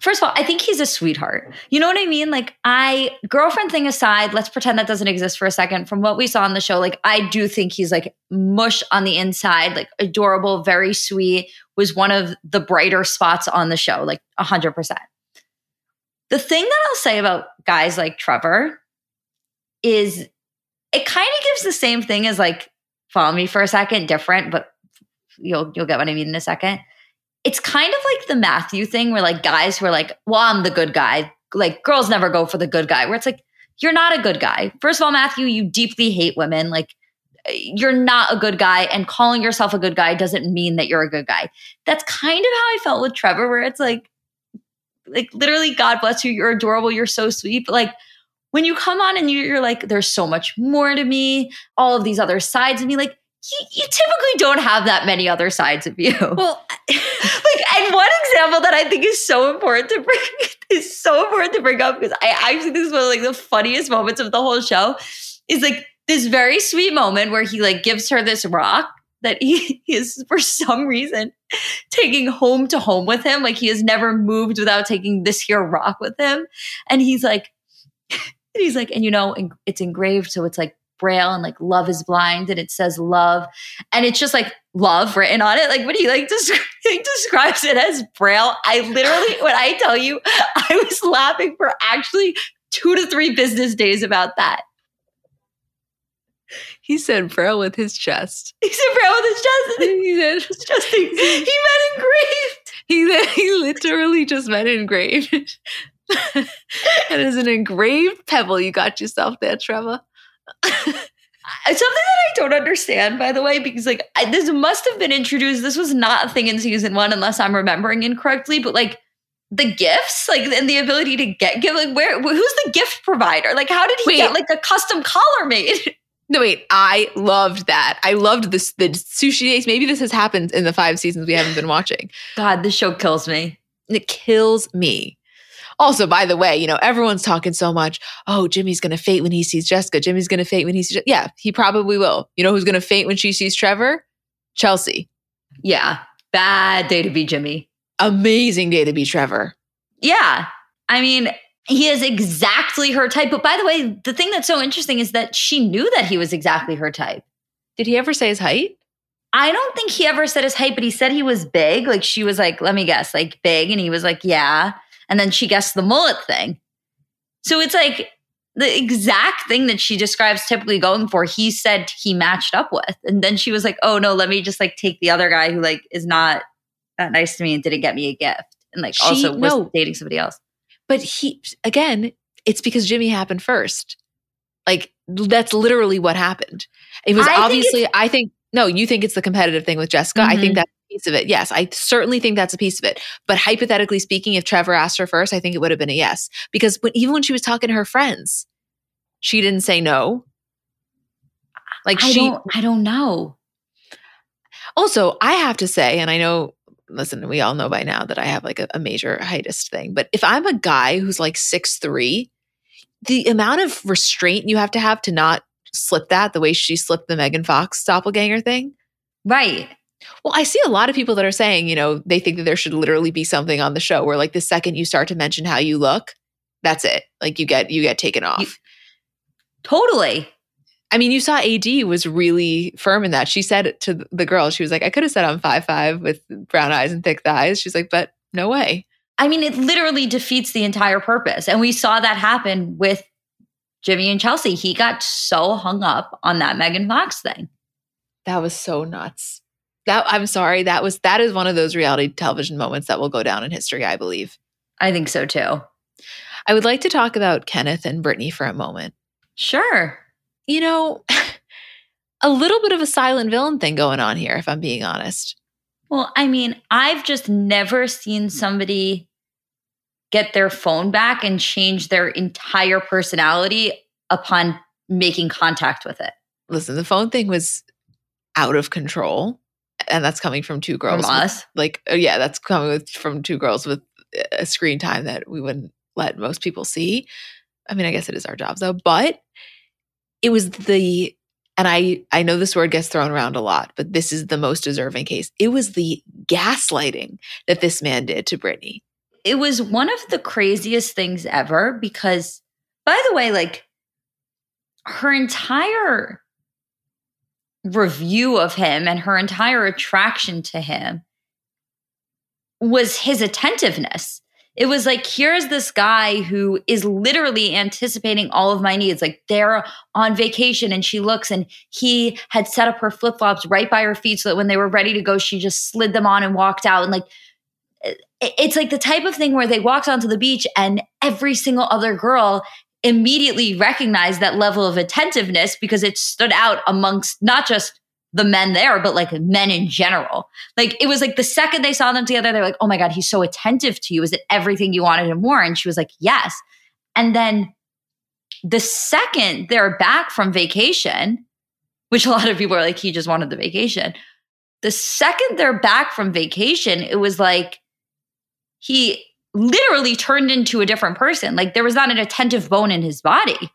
first of all, I think he's a sweetheart. You know what I mean? Like, I girlfriend thing aside, let's pretend that doesn't exist for a second. From what we saw on the show, like I do think he's like mush on the inside, like adorable, very sweet. Was one of the brighter spots on the show, like hundred percent. The thing that I'll say about guys like Trevor is it kind of gives the same thing as like follow me for a second, different, but you'll you'll get what I mean in a second. It's kind of like the Matthew thing where like guys who are like, well, I'm the good guy. Like girls never go for the good guy, where it's like, you're not a good guy. First of all, Matthew, you deeply hate women. Like you're not a good guy, and calling yourself a good guy doesn't mean that you're a good guy. That's kind of how I felt with Trevor, where it's like, like literally, God bless you, you're adorable, you're so sweet, but like when you come on and you're like, there's so much more to me, all of these other sides of me, like you, you, typically don't have that many other sides of you. Well, like, and one example that I think is so important to bring is so important to bring up because I actually think this is one of like the funniest moments of the whole show is like this very sweet moment where he like gives her this rock that he is for some reason taking home to home with him. Like he has never moved without taking this here rock with him. And he's like, and he's like, and you know, it's engraved, so it's like braille and like love is blind and it says love and it's just like love written on it. Like what do you like he describes it as braille? I literally when i tell you i was laughing for actually two to three business days about that. He said braille with his chest. He said braille with his chest he said just he meant engraved. He, he literally just meant engraved that is an engraved pebble you got yourself there, Trevor. Something that I don't understand, by the way, because like I, this must have been introduced. This was not a thing in season one, unless I'm remembering incorrectly. But like the gifts, like and the ability to get give, like where who's the gift provider? Like how did he wait. get like a custom collar made? No, wait. I loved that. I loved this. The sushi days. Maybe this has happened in the five seasons we haven't been watching. God, this show kills me. It kills me. Also, by the way, you know, everyone's talking so much. Oh, Jimmy's going to faint when he sees Jessica. Jimmy's going to faint when he sees. Je-. Yeah, he probably will. You know who's going to faint when she sees Trevor? Chelsea. Yeah. Bad day to be Jimmy. Amazing day to be Trevor. Yeah. I mean, he is exactly her type. But by the way, the thing that's so interesting is that she knew that he was exactly her type. Did he ever say his height? I don't think he ever said his height, but he said he was big. Like she was like, let me guess, like big. And he was like, yeah. And then she guessed the mullet thing. So it's like the exact thing that she describes typically going for, he said he matched up with. And then she was like, oh no, let me just like take the other guy who like is not that nice to me and didn't get me a gift. And like she, also was no, dating somebody else. But he again, it's because Jimmy happened first. Like that's literally what happened. It was I obviously, I think No, you think it's the competitive thing with Jessica. I think Mhm. Piece of it. Yes, I certainly think that's a piece of it. But hypothetically speaking, if Trevor asked her first, I think it would have been a yes. Because when, even when she was talking to her friends, she didn't say no. Like I she don't I don't know. also, I have to say, and I know, listen, we all know by now that I have like a, a major heightist thing. But if I'm a guy who's like six three, the amount of restraint you have to have to not slip that the way she slipped the Megan Fox doppelganger thing. Right. Well, I see a lot of people that are saying, you know, they think that there should literally be something on the show where like the second you start to mention how you look, that's it. Like you get you get taken off. You- Totally. I mean, you saw AD was really firm in that. She said to the girl, she was like, I could have said I'm five five with brown eyes and thick thighs. She's like, but no way. I mean, it literally defeats the entire purpose. And we saw that happen with Jimmy and Chelsea. He got so hung up on that Megan Fox thing. That was so nuts. That I'm sorry. That was that is one of those reality television moments that will go down in history, I believe. I think so too. I would like to talk about Kenneth and Brittany for a moment. Sure. You know, a little bit of a silent villain thing going on here, if I'm being honest. Well, I mean, I've just never seen somebody get their phone back and change their entire personality upon making contact with it Listen, the phone thing was out of control. And that's coming from two girls. from with- like uh, yeah that's coming with, from two girls with a screen time that we wouldn't let most people see. I mean i guess it is our jobs though but it was the and i i know this word gets thrown around a lot but this is the most deserving case. It was the gaslighting that this man did to brittany. It was one of the craziest things ever because, by the way, like her entire review of him and her entire attraction to him was his attentiveness. It was like, here's this guy who is literally anticipating all of my needs. Like they're on vacation and she looks and he had set up her flip flops right by her feet so that when they were ready to go, she just slid them on and walked out. And like, it's like the type of thing where they walked onto the beach and every single other girl immediately recognized that level of attentiveness because it stood out amongst not just the men there, but like men in general. Like it was like the second they saw them together, they're like, oh my God, he's so attentive to you. Is it everything you wanted and more? And she was like, yes. And then the second they're back from vacation, which a lot of people are like, he just wanted the vacation. The second they're back from vacation, it was like he literally turned into a different person. Like there was not an attentive bone in his body.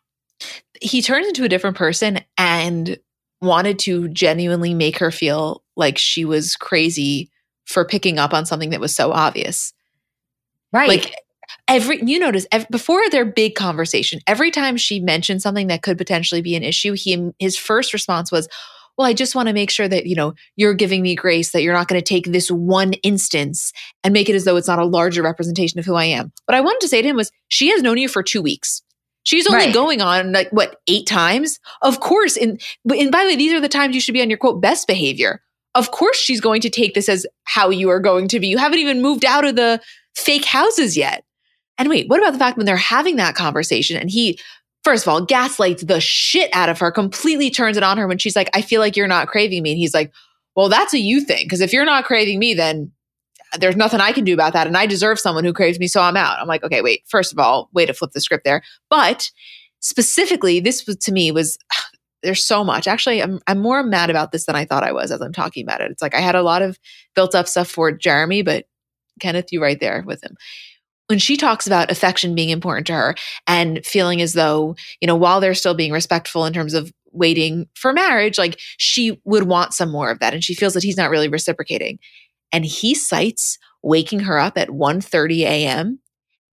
he turned into a different person and wanted to genuinely make her feel like she was crazy for picking up on something that was so obvious Right. Like every you notice ev- before their big conversation, every time she mentioned something that could potentially be an issue, he his first response was, "Well, I just want to make sure that, you know, you're giving me grace that you're not going to take this one instance and make it as though it's not a larger representation of who I am." What I wanted to say to him was, "She has known you for 2 weeks. She's only Right. going on like what, 8 times? Of course, and and by the way, these are the times you should be on your quote best behavior. Of course she's going to take this as how you are going to be. You haven't even moved out of the fake houses yet. And wait, what about the fact when they're having that conversation and he, first of all, gaslights the shit out of her, completely turns it on her when she's like, I feel like you're not craving me. And he's like, Well, that's a you thing. Because if you're not craving me, then there's nothing I can do about that. And I deserve someone who craves me. So I'm out. I'm like, Okay, wait, first of all, way to flip the script there. But specifically, this was to me was. There's so much. Actually, I'm I'm more mad about this than I thought I was as I'm talking about it. It's like I had a lot of built up stuff for Jeramey, but Kenneth, you right there with him. When she talks about affection being important to her and feeling as though, you know, while they're still being respectful in terms of waiting for marriage, like she would want some more of that. And she feels that he's not really reciprocating. And he cites waking her up at 1:30 a.m.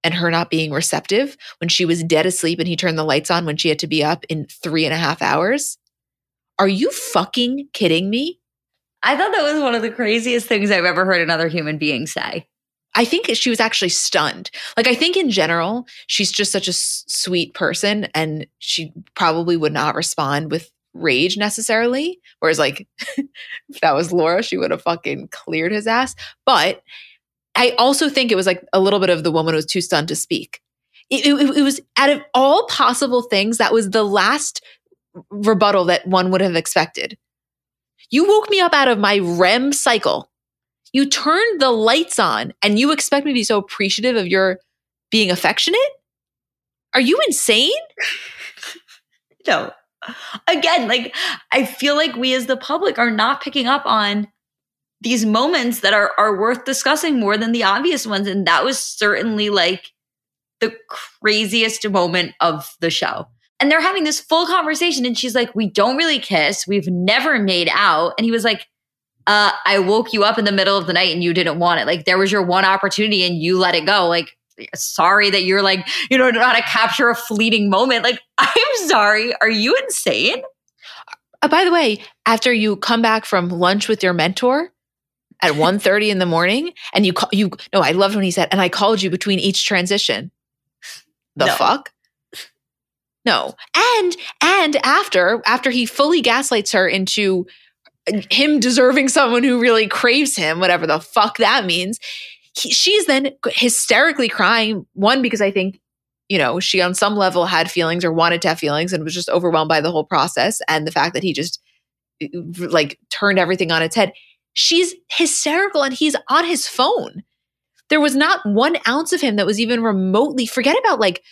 and her not being receptive when she was dead asleep and he turned the lights on when she had to be up in three and a half hours. Are you fucking kidding me? I thought that was one of the craziest things I've ever heard another human being say. I think she was actually stunned. Like, I think in general, she's just such a s- sweet person and she probably would not respond with rage necessarily. Whereas, like, if that was Laura, she would have fucking cleared his ass. But I also think it was like a little bit of the woman who was too stunned to speak. It, it, it was out of all possible things, that was the last rebuttal that one would have expected. You woke me up out of my REM cycle. You turned the lights on and you expect me to be so appreciative of your being affectionate? Are you insane? no. Again, like I feel like we as the public are not picking up on these moments that are are worth discussing more than the obvious ones and that was certainly like the craziest moment of the show. And they're having this full conversation and she's like, "We don't really kiss. We've never made out." And he was like, uh, I woke you up in the middle of the night and you didn't want it. Like there was your one opportunity and you let it go. Like sorry that you're like, you know, not to capture a fleeting moment. Like, I'm sorry. Are you insane? Uh, by the way, after you come back from lunch with your mentor at 1.30 in the morning and you call you no, I loved when he said, and I called you between each transition. The no. fuck? No. And and after after he fully gaslights her into him deserving someone who really craves him, whatever the fuck that means, he, she's then hysterically crying. One, because I think, you know, she on some level had feelings or wanted to have feelings and was just overwhelmed by the whole process and the fact that he just uh, like turned everything on its head. She's hysterical and he's on his phone. There was not one ounce of him that was even remotely, forget about like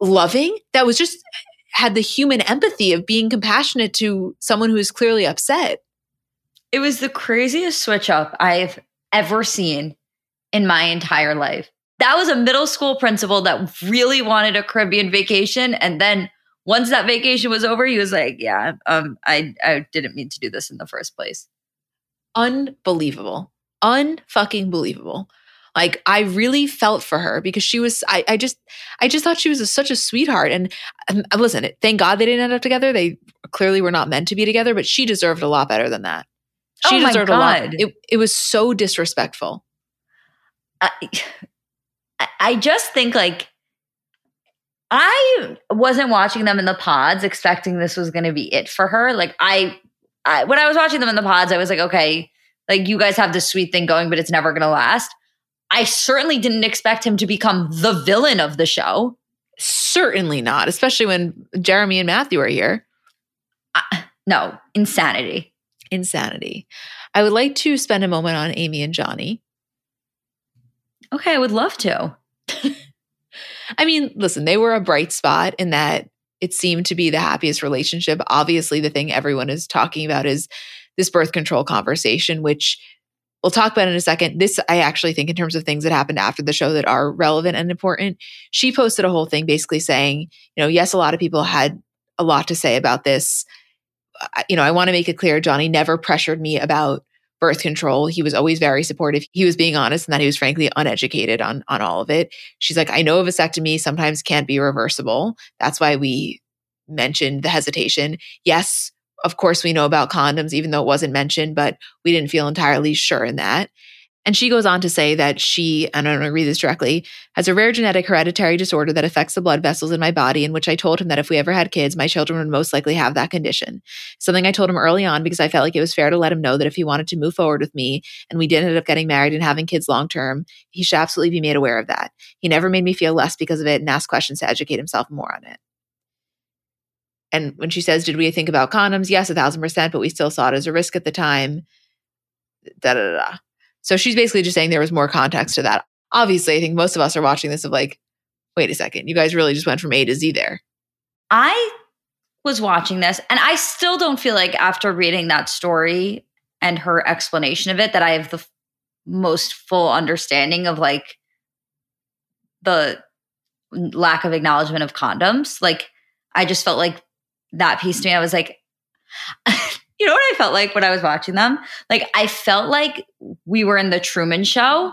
loving, that was just had the human empathy of being compassionate to someone who is clearly upset. It was the craziest switch up I've ever seen in my entire life. That was a middle school principal that really wanted a Caribbean vacation. And then once that vacation was over, he was like, Yeah, um, I, I didn't mean to do this in the first place. Unbelievable. Unfucking believable. Like I really felt for her because she was I, I just I just thought she was a, such a sweetheart and um, listen thank God they didn't end up together they clearly were not meant to be together but she deserved a lot better than that she oh deserved a lot it, it was so disrespectful I, I just think like I wasn't watching them in the pods expecting this was going to be it for her. Like I, I, when I was watching them in the pods, I was like, okay, like you guys have this sweet thing going, but it's never going to last. I certainly didn't expect him to become the villain of the show. Certainly not, especially when Jeramey and Matthew are here. Uh, no, insanity. Insanity. I would like to spend a moment on Amy and Johnny. Okay, I would love to. I mean, listen, they were a bright spot in that it seemed to be the happiest relationship. Obviously, the thing everyone is talking about is this birth control conversation, which we'll talk about in a second. This, I actually think, in terms of things that happened after the show that are relevant and important. She posted a whole thing basically saying, you know, yes, a lot of people had a lot to say about this. You know, I want to make it clear Johnny never pressured me about birth control. He was always very supportive. He was being honest and that he was frankly uneducated on on all of it. She's like, I know a vasectomy sometimes can't be reversible. That's why we mentioned the hesitation. Yes, of course we know about condoms, even though it wasn't mentioned, but we didn't feel entirely sure in that. And she goes on to say that she, and I'm going to read this directly, has a rare genetic hereditary disorder that affects the blood vessels in my body, in which I told him that if we ever had kids, my children would most likely have that condition. Something I told him early on because I felt like it was fair to let him know that if he wanted to move forward with me and we did end up getting married and having kids long term, he should absolutely be made aware of that. He never made me feel less because of it and asked questions to educate himself more on it. And when she says, Did we think about condoms? Yes, a thousand percent, but we still saw it as a risk at the time. Da da da. So she's basically just saying there was more context to that. Obviously, I think most of us are watching this of like, wait a second, you guys really just went from A to Z there. I was watching this and I still don't feel like after reading that story and her explanation of it that I have the f- most full understanding of like the lack of acknowledgement of condoms. Like I just felt like that piece to me, I was like, you know what I felt like when I was watching them? Like I felt like we were in the Truman show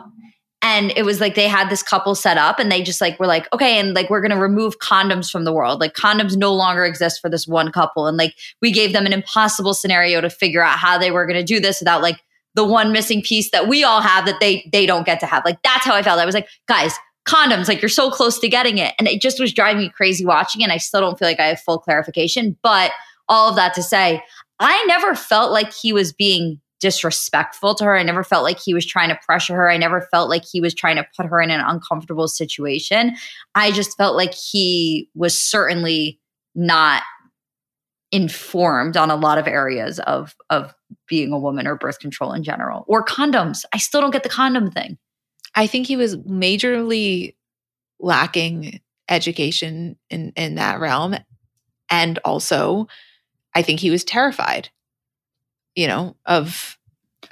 and it was like they had this couple set up and they just like were like okay and like we're to remove condoms from the world. Like condoms no longer exist for this one couple. And like we gave them an impossible scenario to figure out how they were to do this without like the one missing piece that we all have that they they don't get to have. Like that's how i felt. I was like guys condoms like you're so close to getting it. And it just was driving me crazy watching it and i still don't feel like i have full clarification but all of that to say I never felt like he was being disrespectful to her. I never felt like he was trying to pressure her. I never felt like he was trying to put her in an uncomfortable situation. I just felt like he was certainly not informed on a lot of areas of of being a woman or birth control in general or condoms. I still don't get the condom thing. I think he was majorly lacking education in in that realm and also I think he was terrified you know of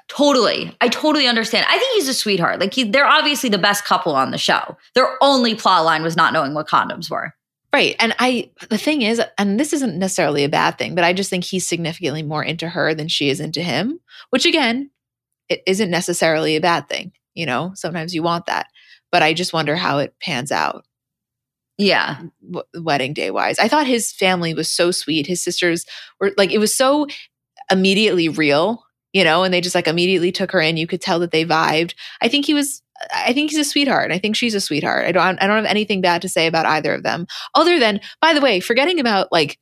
Totally. I totally understand. I think he's a sweetheart. Like he, they're obviously the best couple on the show. Their only plot line was not knowing what condoms were. Right. And I, the thing is, and this isn't necessarily a bad thing, but I just think he's significantly more into her than she is into him, which again, it isn't necessarily a bad thing. You know, sometimes you want that, but I just wonder how it pans out. Yeah. W- wedding day wise. I thought his family was so sweet. His sisters were like, it was so immediately real, you know, and they just like immediately took her in. You could tell that they vibed. I think he was I think he's a sweetheart. I think she's a sweetheart. I don't I don't have anything bad to say about either of them. Other than, by the way, forgetting about like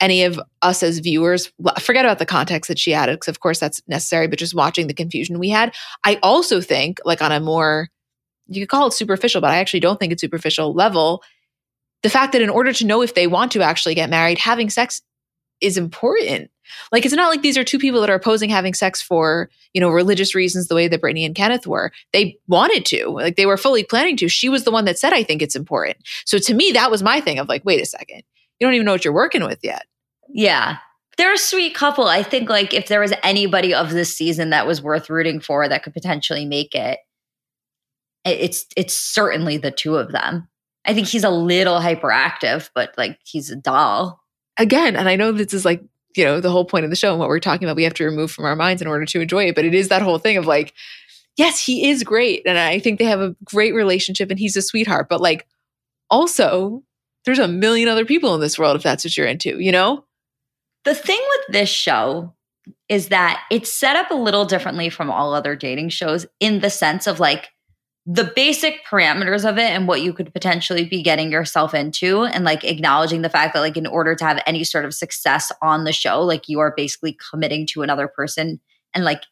any of us as viewers, forget about the context that she added, because of course that's necessary, but just watching the confusion we had. I also think, like on a more you could call it superficial, but I actually don't think it's superficial level. The fact that in order to know if they want to actually get married, having sex is important. Like it's not like these are two people that are opposing having sex for, you know, religious reasons the way that Brittany and Kenneth were. They wanted to. Like they were fully planning to. She was the one that said I think it's important. So to me that was my thing of like wait a second. You don't even know what you're working with yet. Yeah. They're a sweet couple. I think like if there was anybody of this season that was worth rooting for that could potentially make it, it's it's certainly the two of them. I think he's a little hyperactive, but like he's a doll. Again, and I know this is like, you know, the whole point of the show and what we're talking about, we have to remove from our minds in order to enjoy it. But it is that whole thing of like, yes, he is great. And I think they have a great relationship and he's a sweetheart. But like, also, there's a million other people in this world if that's what you're into, you know? The thing with this show is that it's set up a little differently from all other dating shows in the sense of like, the basic parameters of it and what you could potentially be getting yourself into and like acknowledging the fact that like in order to have any sort of success on the show like you are basically committing to another person and like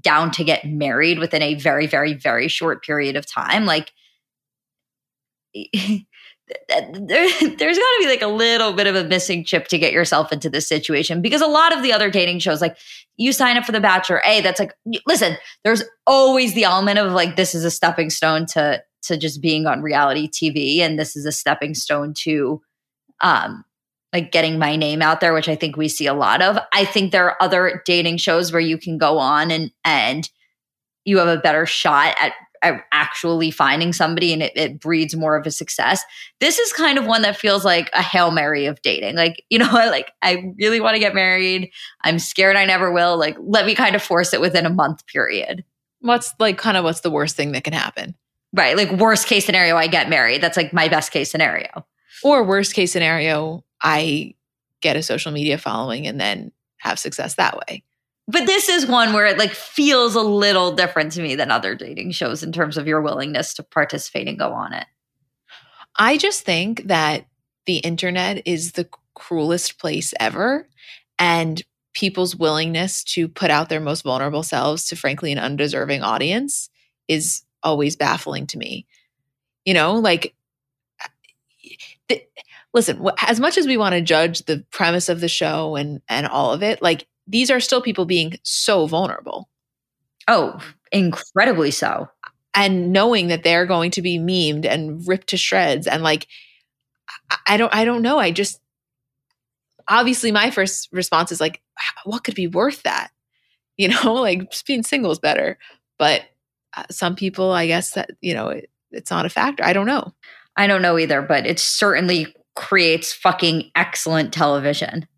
down to get married within a very very very short period of time like there, there's got to be like a little bit of a missing chip to get yourself into this situation because a lot of the other dating shows like you sign up for the bachelor a that's like listen there's always the element of like this is a stepping stone to to just being on reality tv and this is a stepping stone to um like getting my name out there which i think we see a lot of. I think there are other dating shows where you can go on and and you have a better shot at actually finding somebody and it, it, breeds more of a success. This is kind of one that feels like a Hail Mary of dating. Like, you know, I like I really want to get married. I'm scared I never will. Like, let me kind of force it within a month period. What's like kind of what's the worst thing that can happen? Right. Like worst case scenario, I get married. That's like my best case scenario. Or worst case scenario, I get a social media following and then have success that way but this is one where it like feels a little different to me than other dating shows in terms of your willingness to participate and go on it. I just think that the internet is the cruelest place ever and people's willingness to put out their most vulnerable selves to frankly an undeserving audience is always baffling to me. You know, like eh, eh, the, listen, as much as we want to judge the premise of the show and and all of it, like these are still people being so vulnerable. Oh, incredibly so. And knowing that they're going to be memed and ripped to shreds and like I don't I don't know. I just obviously my first response is like what could be worth that? You know, like just being single is better. But uh, some people I guess that, you know, it, it's not a factor. I don't know. I don't know either, but it certainly creates fucking excellent television.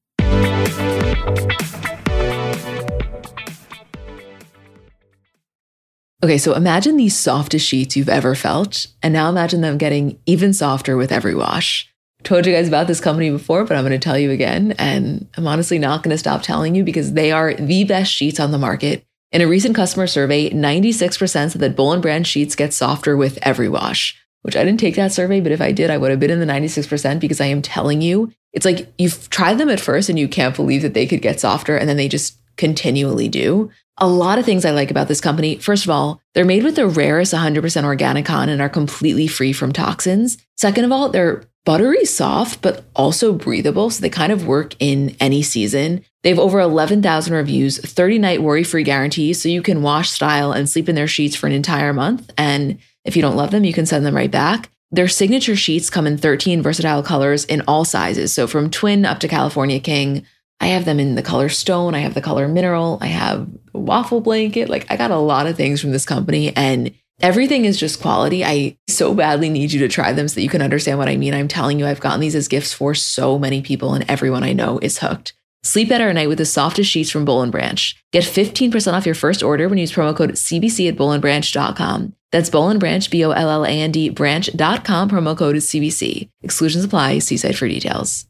Okay, so imagine the softest sheets you've ever felt, and now imagine them getting even softer with every wash. Told you guys about this company before, but I'm going to tell you again, and I'm honestly not going to stop telling you because they are the best sheets on the market. In a recent customer survey, 96% said that Boll brand sheets get softer with every wash, which I didn't take that survey, but if I did, I would have been in the 96% because I am telling you, it's like you've tried them at first and you can't believe that they could get softer, and then they just continually do. A lot of things I like about this company. First of all, they're made with the rarest 100% organic cotton and are completely free from toxins. Second of all, they're buttery soft, but also breathable. So they kind of work in any season. They have over 11,000 reviews, 30 night worry free guarantee. So you can wash, style, and sleep in their sheets for an entire month. And if you don't love them, you can send them right back. Their signature sheets come in 13 versatile colors in all sizes. So from twin up to California King. I have them in the color stone. I have the color mineral. I have a waffle blanket. Like I got a lot of things from this company and everything is just quality. I so badly need you to try them so that you can understand what I mean. I'm telling you, I've gotten these as gifts for so many people and everyone I know is hooked. Sleep better at night with the softest sheets from Boll & Branch. Get 15% off your first order when you use promo code CBC at bollandbranch.com. That's Boll & Branch, B-O-L-L-A-N-D, branch.com, promo code is CBC. Exclusions apply. See site for details.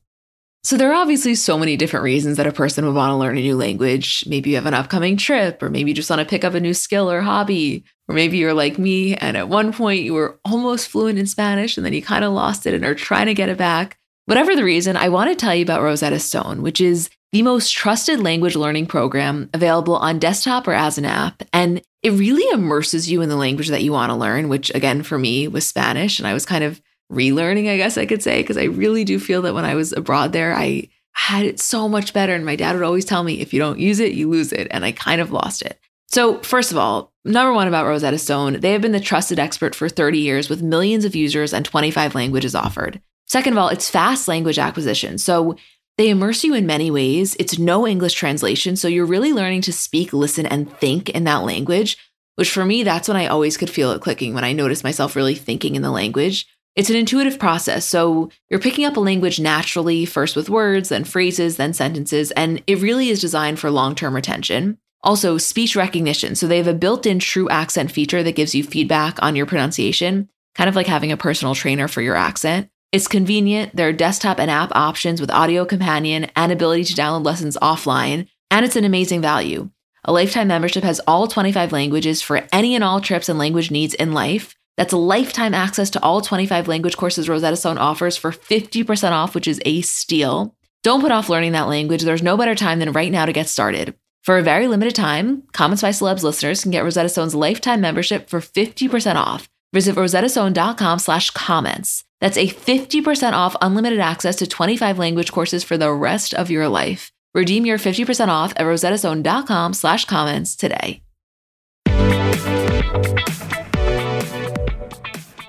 So there are obviously so many different reasons that a person would want to learn a new language. Maybe you have an upcoming trip, or maybe you just want to pick up a new skill or hobby, or maybe you're like me and at one point you were almost fluent in Spanish and then you kind of lost it and are trying to get it back. Whatever the reason, I want to tell you about Rosetta Stone, which is the most trusted language learning program available on desktop or as an app. And it really immerses you in the language that you want to learn, which again, for me was Spanish. And I was kind of relearning, I guess I could say, because I really do feel that when I was abroad there, I had it so much better. And my dad would always tell me, if you don't use it, you lose it. And I kind of lost it. So, first of all, number one about Rosetta Stone, they have been the trusted expert for 30 years with millions of users and 25 languages offered. Second of all, it's fast language acquisition. So, they immerse you in many ways. It's no English translation. So, you're really learning to speak, listen, and think in that language, which for me, that's when I always could feel it clicking when I noticed myself really thinking in the language. It's an intuitive process. So you're picking up a language naturally, first with words, then phrases, then sentences, and it really is designed for long term retention. Also, speech recognition. So they have a built in true accent feature that gives you feedback on your pronunciation, kind of like having a personal trainer for your accent. It's convenient. There are desktop and app options with audio companion and ability to download lessons offline, and it's an amazing value. A lifetime membership has all 25 languages for any and all trips and language needs in life. That's lifetime access to all 25 language courses Rosetta Stone offers for 50% off, which is a steal. Don't put off learning that language. There's no better time than right now to get started. For a very limited time, Comments by Celebs listeners can get Rosetta Stone's lifetime membership for 50% off. Visit rosettastone.com slash comments. That's a 50% off unlimited access to 25 language courses for the rest of your life. Redeem your 50% off at rosettastone.com slash comments today.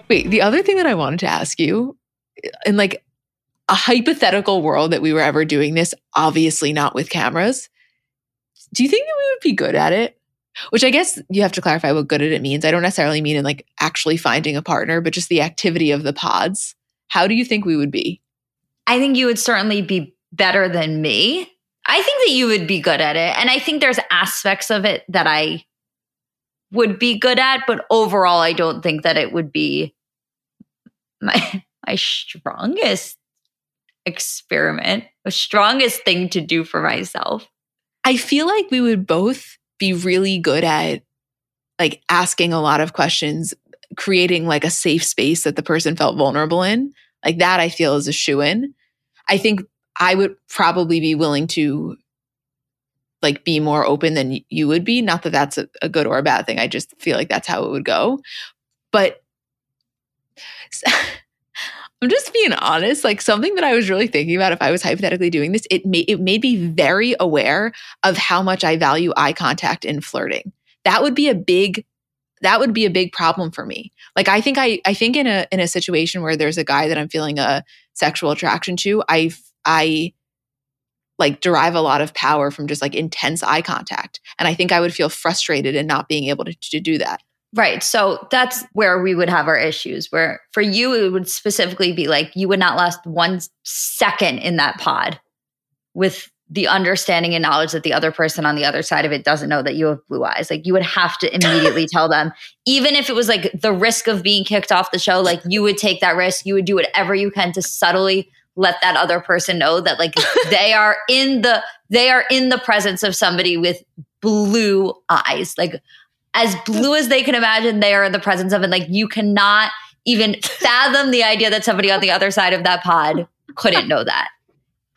Wait, the other thing that I wanted to ask you, in like a hypothetical world that we were ever doing this, obviously not with cameras, do you think that we would be good at it? Which I guess you have to clarify what good at it means. I don't necessarily mean in like actually finding a partner, but just the activity of the pods. How do you think we would be? I think you would certainly be better than me. I think that you would be good at it. And I think there's aspects of it that I would be good at, but overall, I don't think that it would be my my strongest experiment, the strongest thing to do for myself. I feel like we would both be really good at like asking a lot of questions, creating like a safe space that the person felt vulnerable in. Like that I feel is a shoe in. I think I would probably be willing to like be more open than you would be. Not that that's a, a good or a bad thing. I just feel like that's how it would go. But I'm just being honest. Like something that I was really thinking about if I was hypothetically doing this, it made it made me very aware of how much I value eye contact in flirting. That would be a big that would be a big problem for me. Like I think I I think in a in a situation where there's a guy that I'm feeling a sexual attraction to, I I like derive a lot of power from just like intense eye contact. And I think I would feel frustrated in not being able to, to do that. Right. So that's where we would have our issues. Where for you, it would specifically be like you would not last one second in that pod with the understanding and knowledge that the other person on the other side of it doesn't know that you have blue eyes. Like you would have to immediately tell them, even if it was like the risk of being kicked off the show, like you would take that risk. You would do whatever you can to subtly let that other person know that like they are in the they are in the presence of somebody with blue eyes. Like as blue as they can imagine they are in the presence of and like you cannot even fathom the idea that somebody on the other side of that pod couldn't know that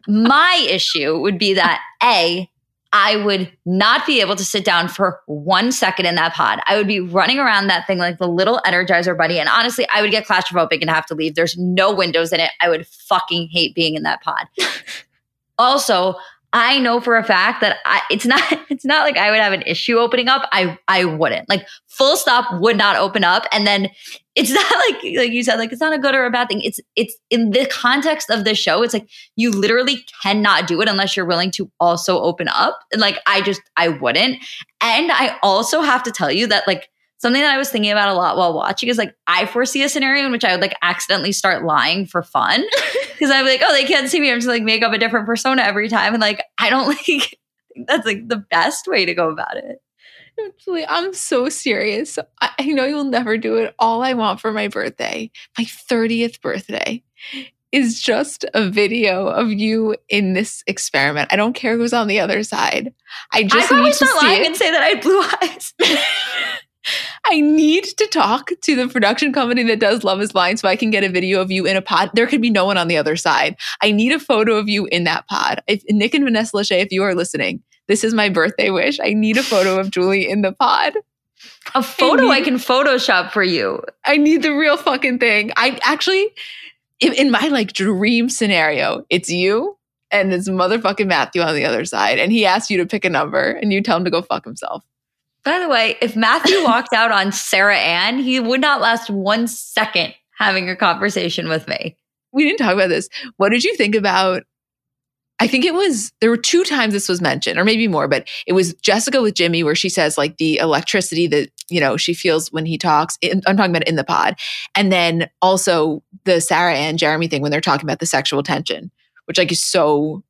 my issue would be that a I would not be able to sit down for one second in that pod. I would be running around that thing like the little Energizer bunny. And honestly, I would get claustrophobic and have to leave. There's no windows in it. I would fucking hate being in that pod. also, I know for a fact that I, it's not it's not like I would have an issue opening up. I I wouldn't. Like full stop would not open up and then it's not like like you said like it's not a good or a bad thing. It's it's in the context of the show it's like you literally cannot do it unless you're willing to also open up. And like I just I wouldn't. And I also have to tell you that like something that I was thinking about a lot while watching is like I foresee a scenario in which I would like accidentally start lying for fun because I'm like, oh, they can't see me. I'm just like make up a different persona every time, and like I don't like that's like the best way to go about it. Julie, I'm so serious. I, I know you'll never do it. All I want for my birthday, my 30th birthday, is just a video of you in this experiment. I don't care who's on the other side. I just I need to start see lying it. and say that I had blue eyes. I need to talk to the production company that does Love is Blind so I can get a video of you in a pod. There could be no one on the other side. I need a photo of you in that pod. If Nick and Vanessa Lachey, if you are listening, this is my birthday wish. I need a photo of Julie in the pod. a photo I need- can Photoshop for you. I need the real fucking thing. I actually, in, in my like dream scenario, it's you and it's motherfucking Matthew on the other side. And he asks you to pick a number and you tell him to go fuck himself. By the way, if Matthew walked out on Sarah Ann, he would not last one second having a conversation with me. we didn't talk about this. What did you think about? I think it was there were two times this was mentioned, or maybe more, but it was Jessica with Jimmy where she says like the electricity that you know she feels when he talks. In, I'm talking about in the pod, and then also the Sarah and Jeramey thing when they're talking about the sexual tension, which like is so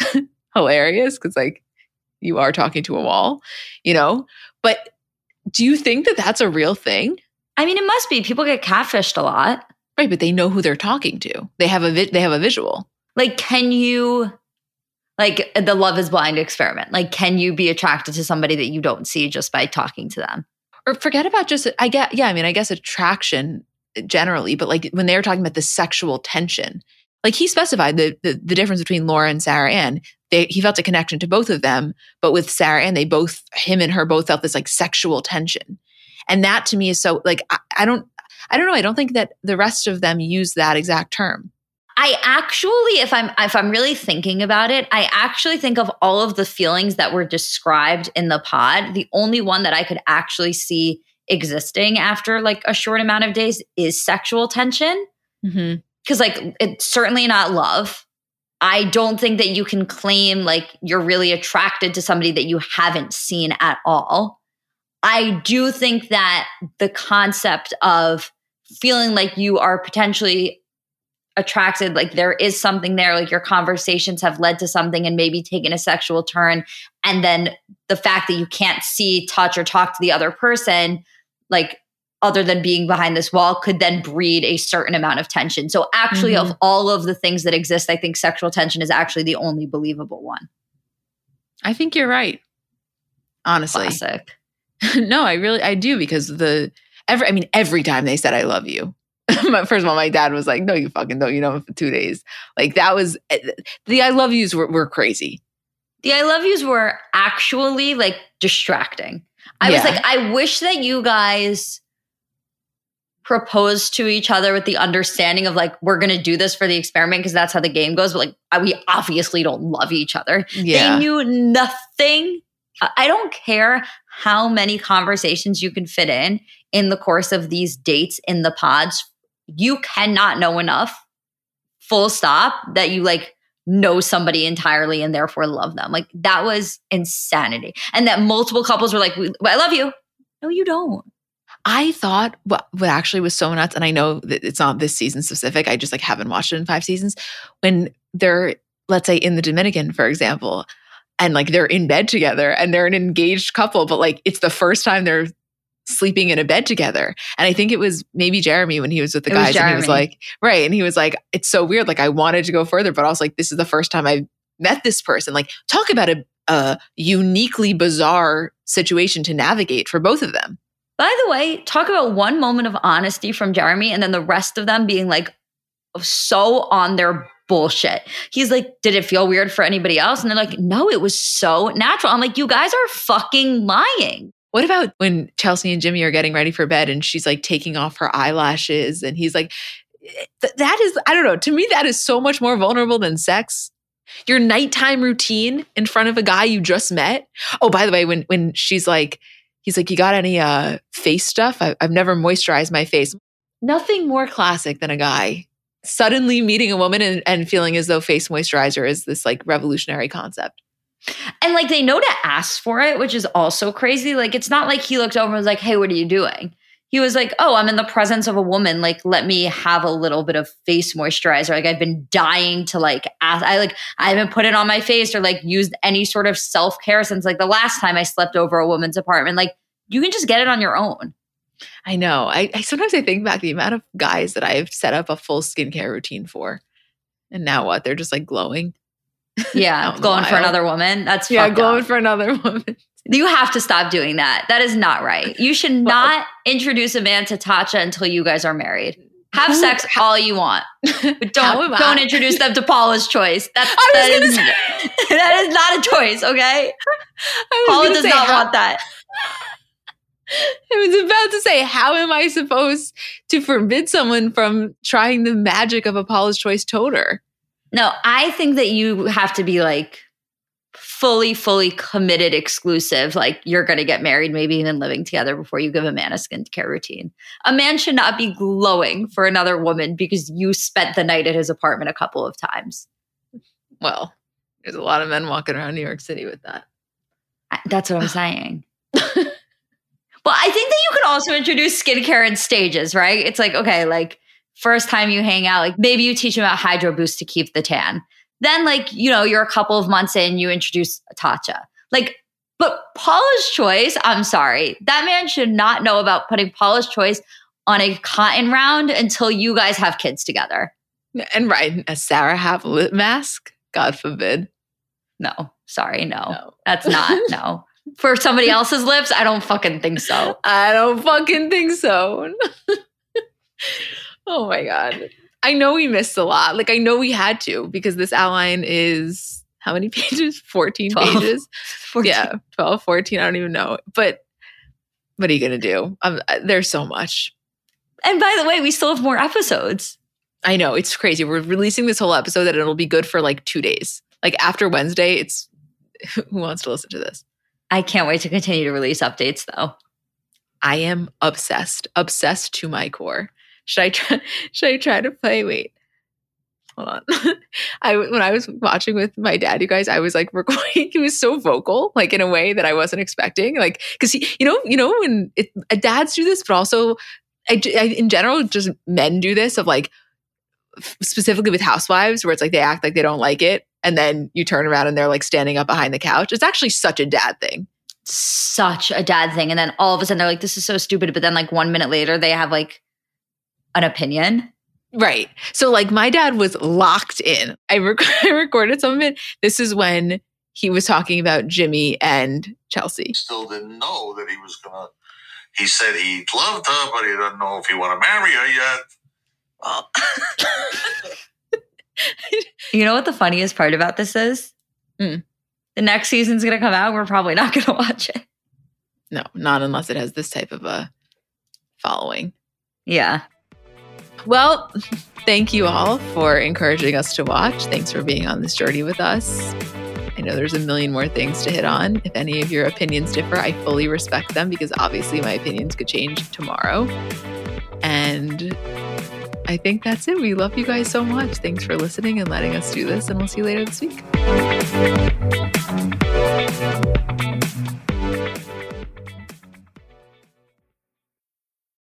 hilarious because like you are talking to a wall, you know. But do you think that that's a real thing? I mean, it must be. People get catfished a lot. Right, but they know who they're talking to. They have a vi- they have a visual. Like, can you, like the Love is Blind experiment, like, can you be attracted to somebody that you don't see just by talking to them? or forget about just i get yeah i mean i guess attraction generally but like when they were talking about the sexual tension like he specified the the, the difference between laura and sarah ann they, he felt a connection to both of them but with sarah ann they both him and her both felt this like sexual tension and that to me is so like I, I don't i don't know i don't think that the rest of them use that exact term I actually, if I'm if I'm really thinking about it, I actually think of all of the feelings that were described in the pod. The only one that I could actually see existing after like a short amount of days is sexual tension. mm-hmm. Because like it's certainly not love. I don't think that you can claim like you're really attracted to somebody that you haven't seen at all. I do think that the concept of feeling like you are potentially attracted, like there is something there, like your conversations have led to something and maybe taken a sexual turn. And then the fact that you can't see, touch, or talk to the other person, like other than being behind this wall, could then breed a certain amount of tension. So, actually, of all of the things that exist, I think sexual tension is actually the only believable one. i think you're right honestly Classic. no, I really I do because the every I mean every time they said I love you. my- First of all, my dad was like, "No, you fucking don't. You know, for two days." Like that was eh, the I love yous were, were crazy. The I love yous were actually like distracting. I was like, I wish that you guys proposed to each other with the understanding of like, we're going to do this for the experiment because that's how the game goes. But like, we obviously don't love each other. Yeah, They knew nothing. I don't care how many conversations you can fit in in the course of these dates in the pods. You cannot know enough, full stop, that you like know somebody entirely and therefore love them. Like that was insanity. And that multiple couples were like, I love you. No, you don't. I thought what what actually was so nuts, and I know that it's not this season specific. I just like haven't watched it in five seasons. When they're let's say in the Dominican, for example, and like they're in bed together and they're an engaged couple, but like it's the first time they're sleeping in a bed together. And I think it was maybe Jeramey when he was with the It guys, and he was like, right, and he was like, it's so weird. Like I wanted to go further, but also like this is the first time I've met this person. Like talk about a, a uniquely bizarre situation to navigate for both of them. By the way, talk about one moment of honesty from Jeramey and then the rest of them being like so on their bullshit. He's like, did it feel weird for anybody else? And they're like, no, it was so natural. I'm like, you guys are fucking lying. What about when Chelsea and Jimmy are getting ready for bed and she's like taking off her eyelashes and he's like, that is, I don't know, to me, that is so much more vulnerable than sex. Your nighttime routine in front of a guy you just met. Oh, by the way, when when she's like, he's like, you got any uh face stuff? I, I've never moisturized my face. Nothing more classic than a guy suddenly meeting a woman and, and feeling as though face moisturizer is this like revolutionary concept. And like they know to ask for it, which is also crazy. Like it's not like he looked over and was like, hey, what are you doing? He was like, oh, I'm in the presence of a woman. Like, let me have a little bit of face moisturizer. Like I've been dying to like ask. I like I haven't put it on my face or like used any sort of self care since like the last time I slept over a woman's apartment. Like you can just get it on your own. I know. I, I sometimes I think back the amount of guys that I've set up a full skincare routine for. And now what? They're just like glowing. Yeah, going for another woman. That's yeah, going up. for another woman. You have to stop doing that. That is not right. You should not introduce a man to Tatcha until you guys are married. Have sex all you want, but don't don't introduce them to Paula's choice. That's, that is, that is not a choice. Okay, Paula does not how, want that. I was about to say, how am I supposed to forbid someone from trying the magic of a Paula's Choice toner? No, I think that you have to be like fully, fully committed, exclusive. Like you're going to get married, maybe even living together before you give a man a skincare routine. A man should not be glowing for another woman because you spent the night at his apartment a couple of times. Well, there's a lot of men walking around New York City with that. That's what I'm saying. well, I think that you could also introduce skincare in stages, right? It's like, okay, like first time you hang out, like maybe you teach him about Hydro Boost to keep the tan. Then, like, you know, you're a couple of months in, you introduce Tatcha. Like, but Paula's Choice, I'm sorry, that man should not know about putting Paula's Choice on a cotton round until you guys have kids together. And right, a Sarah have a lip mask? God forbid. No, sorry, no. no. That's not, no. For somebody else's lips, I don't fucking think so. I don't fucking think so. oh my God. I know we missed a lot. Like I know we had to because this outline is how many pages? 14 12. pages. 14. Yeah, 12, 14, I don't even know. But what are you going to do? Um, uh, there's so much. And by the way, we still have more episodes. I know, it's crazy. We're releasing this whole episode that it'll be good for like 2 days. Like after Wednesday, it's who wants to listen to this? I can't wait to continue to release updates though. I am obsessed, obsessed to my core. Should I try? Should I try to play? Wait, hold on. I when I was watching with my dad, you guys, I was like recording. He was so vocal, like in a way that I wasn't expecting. Like because he, you know, you know, when it, uh, dads do this, but also I, I, in general, just men do this of like specifically with housewives, where it's like they act like they don't like it, and then you turn around and they're like standing up behind the couch. It's actually such a dad thing such a dad thing. And then all of a sudden they're like, this is so stupid. But then like one minute later, they have like an opinion. Right. So like my dad was locked in. I, rec- I recorded some of it. This is when he was talking about Jimmy and Chelsea. Still didn't know that he was gonna. He said he loved her, but he doesn't know if he want to marry her yet. Well. you know what the funniest part about this is? Mm. The next season's gonna come out. We're probably not gonna watch it. No, not unless it has this type of a following. Yeah. Well, thank you all for encouraging us to watch. Thanks for being on this journey with us. I know there's a million more things to hit on. If any of your opinions differ, I fully respect them because obviously my opinions could change tomorrow. And I think that's it. We love you guys so much. Thanks for listening and letting us do this, and we'll see you later this week.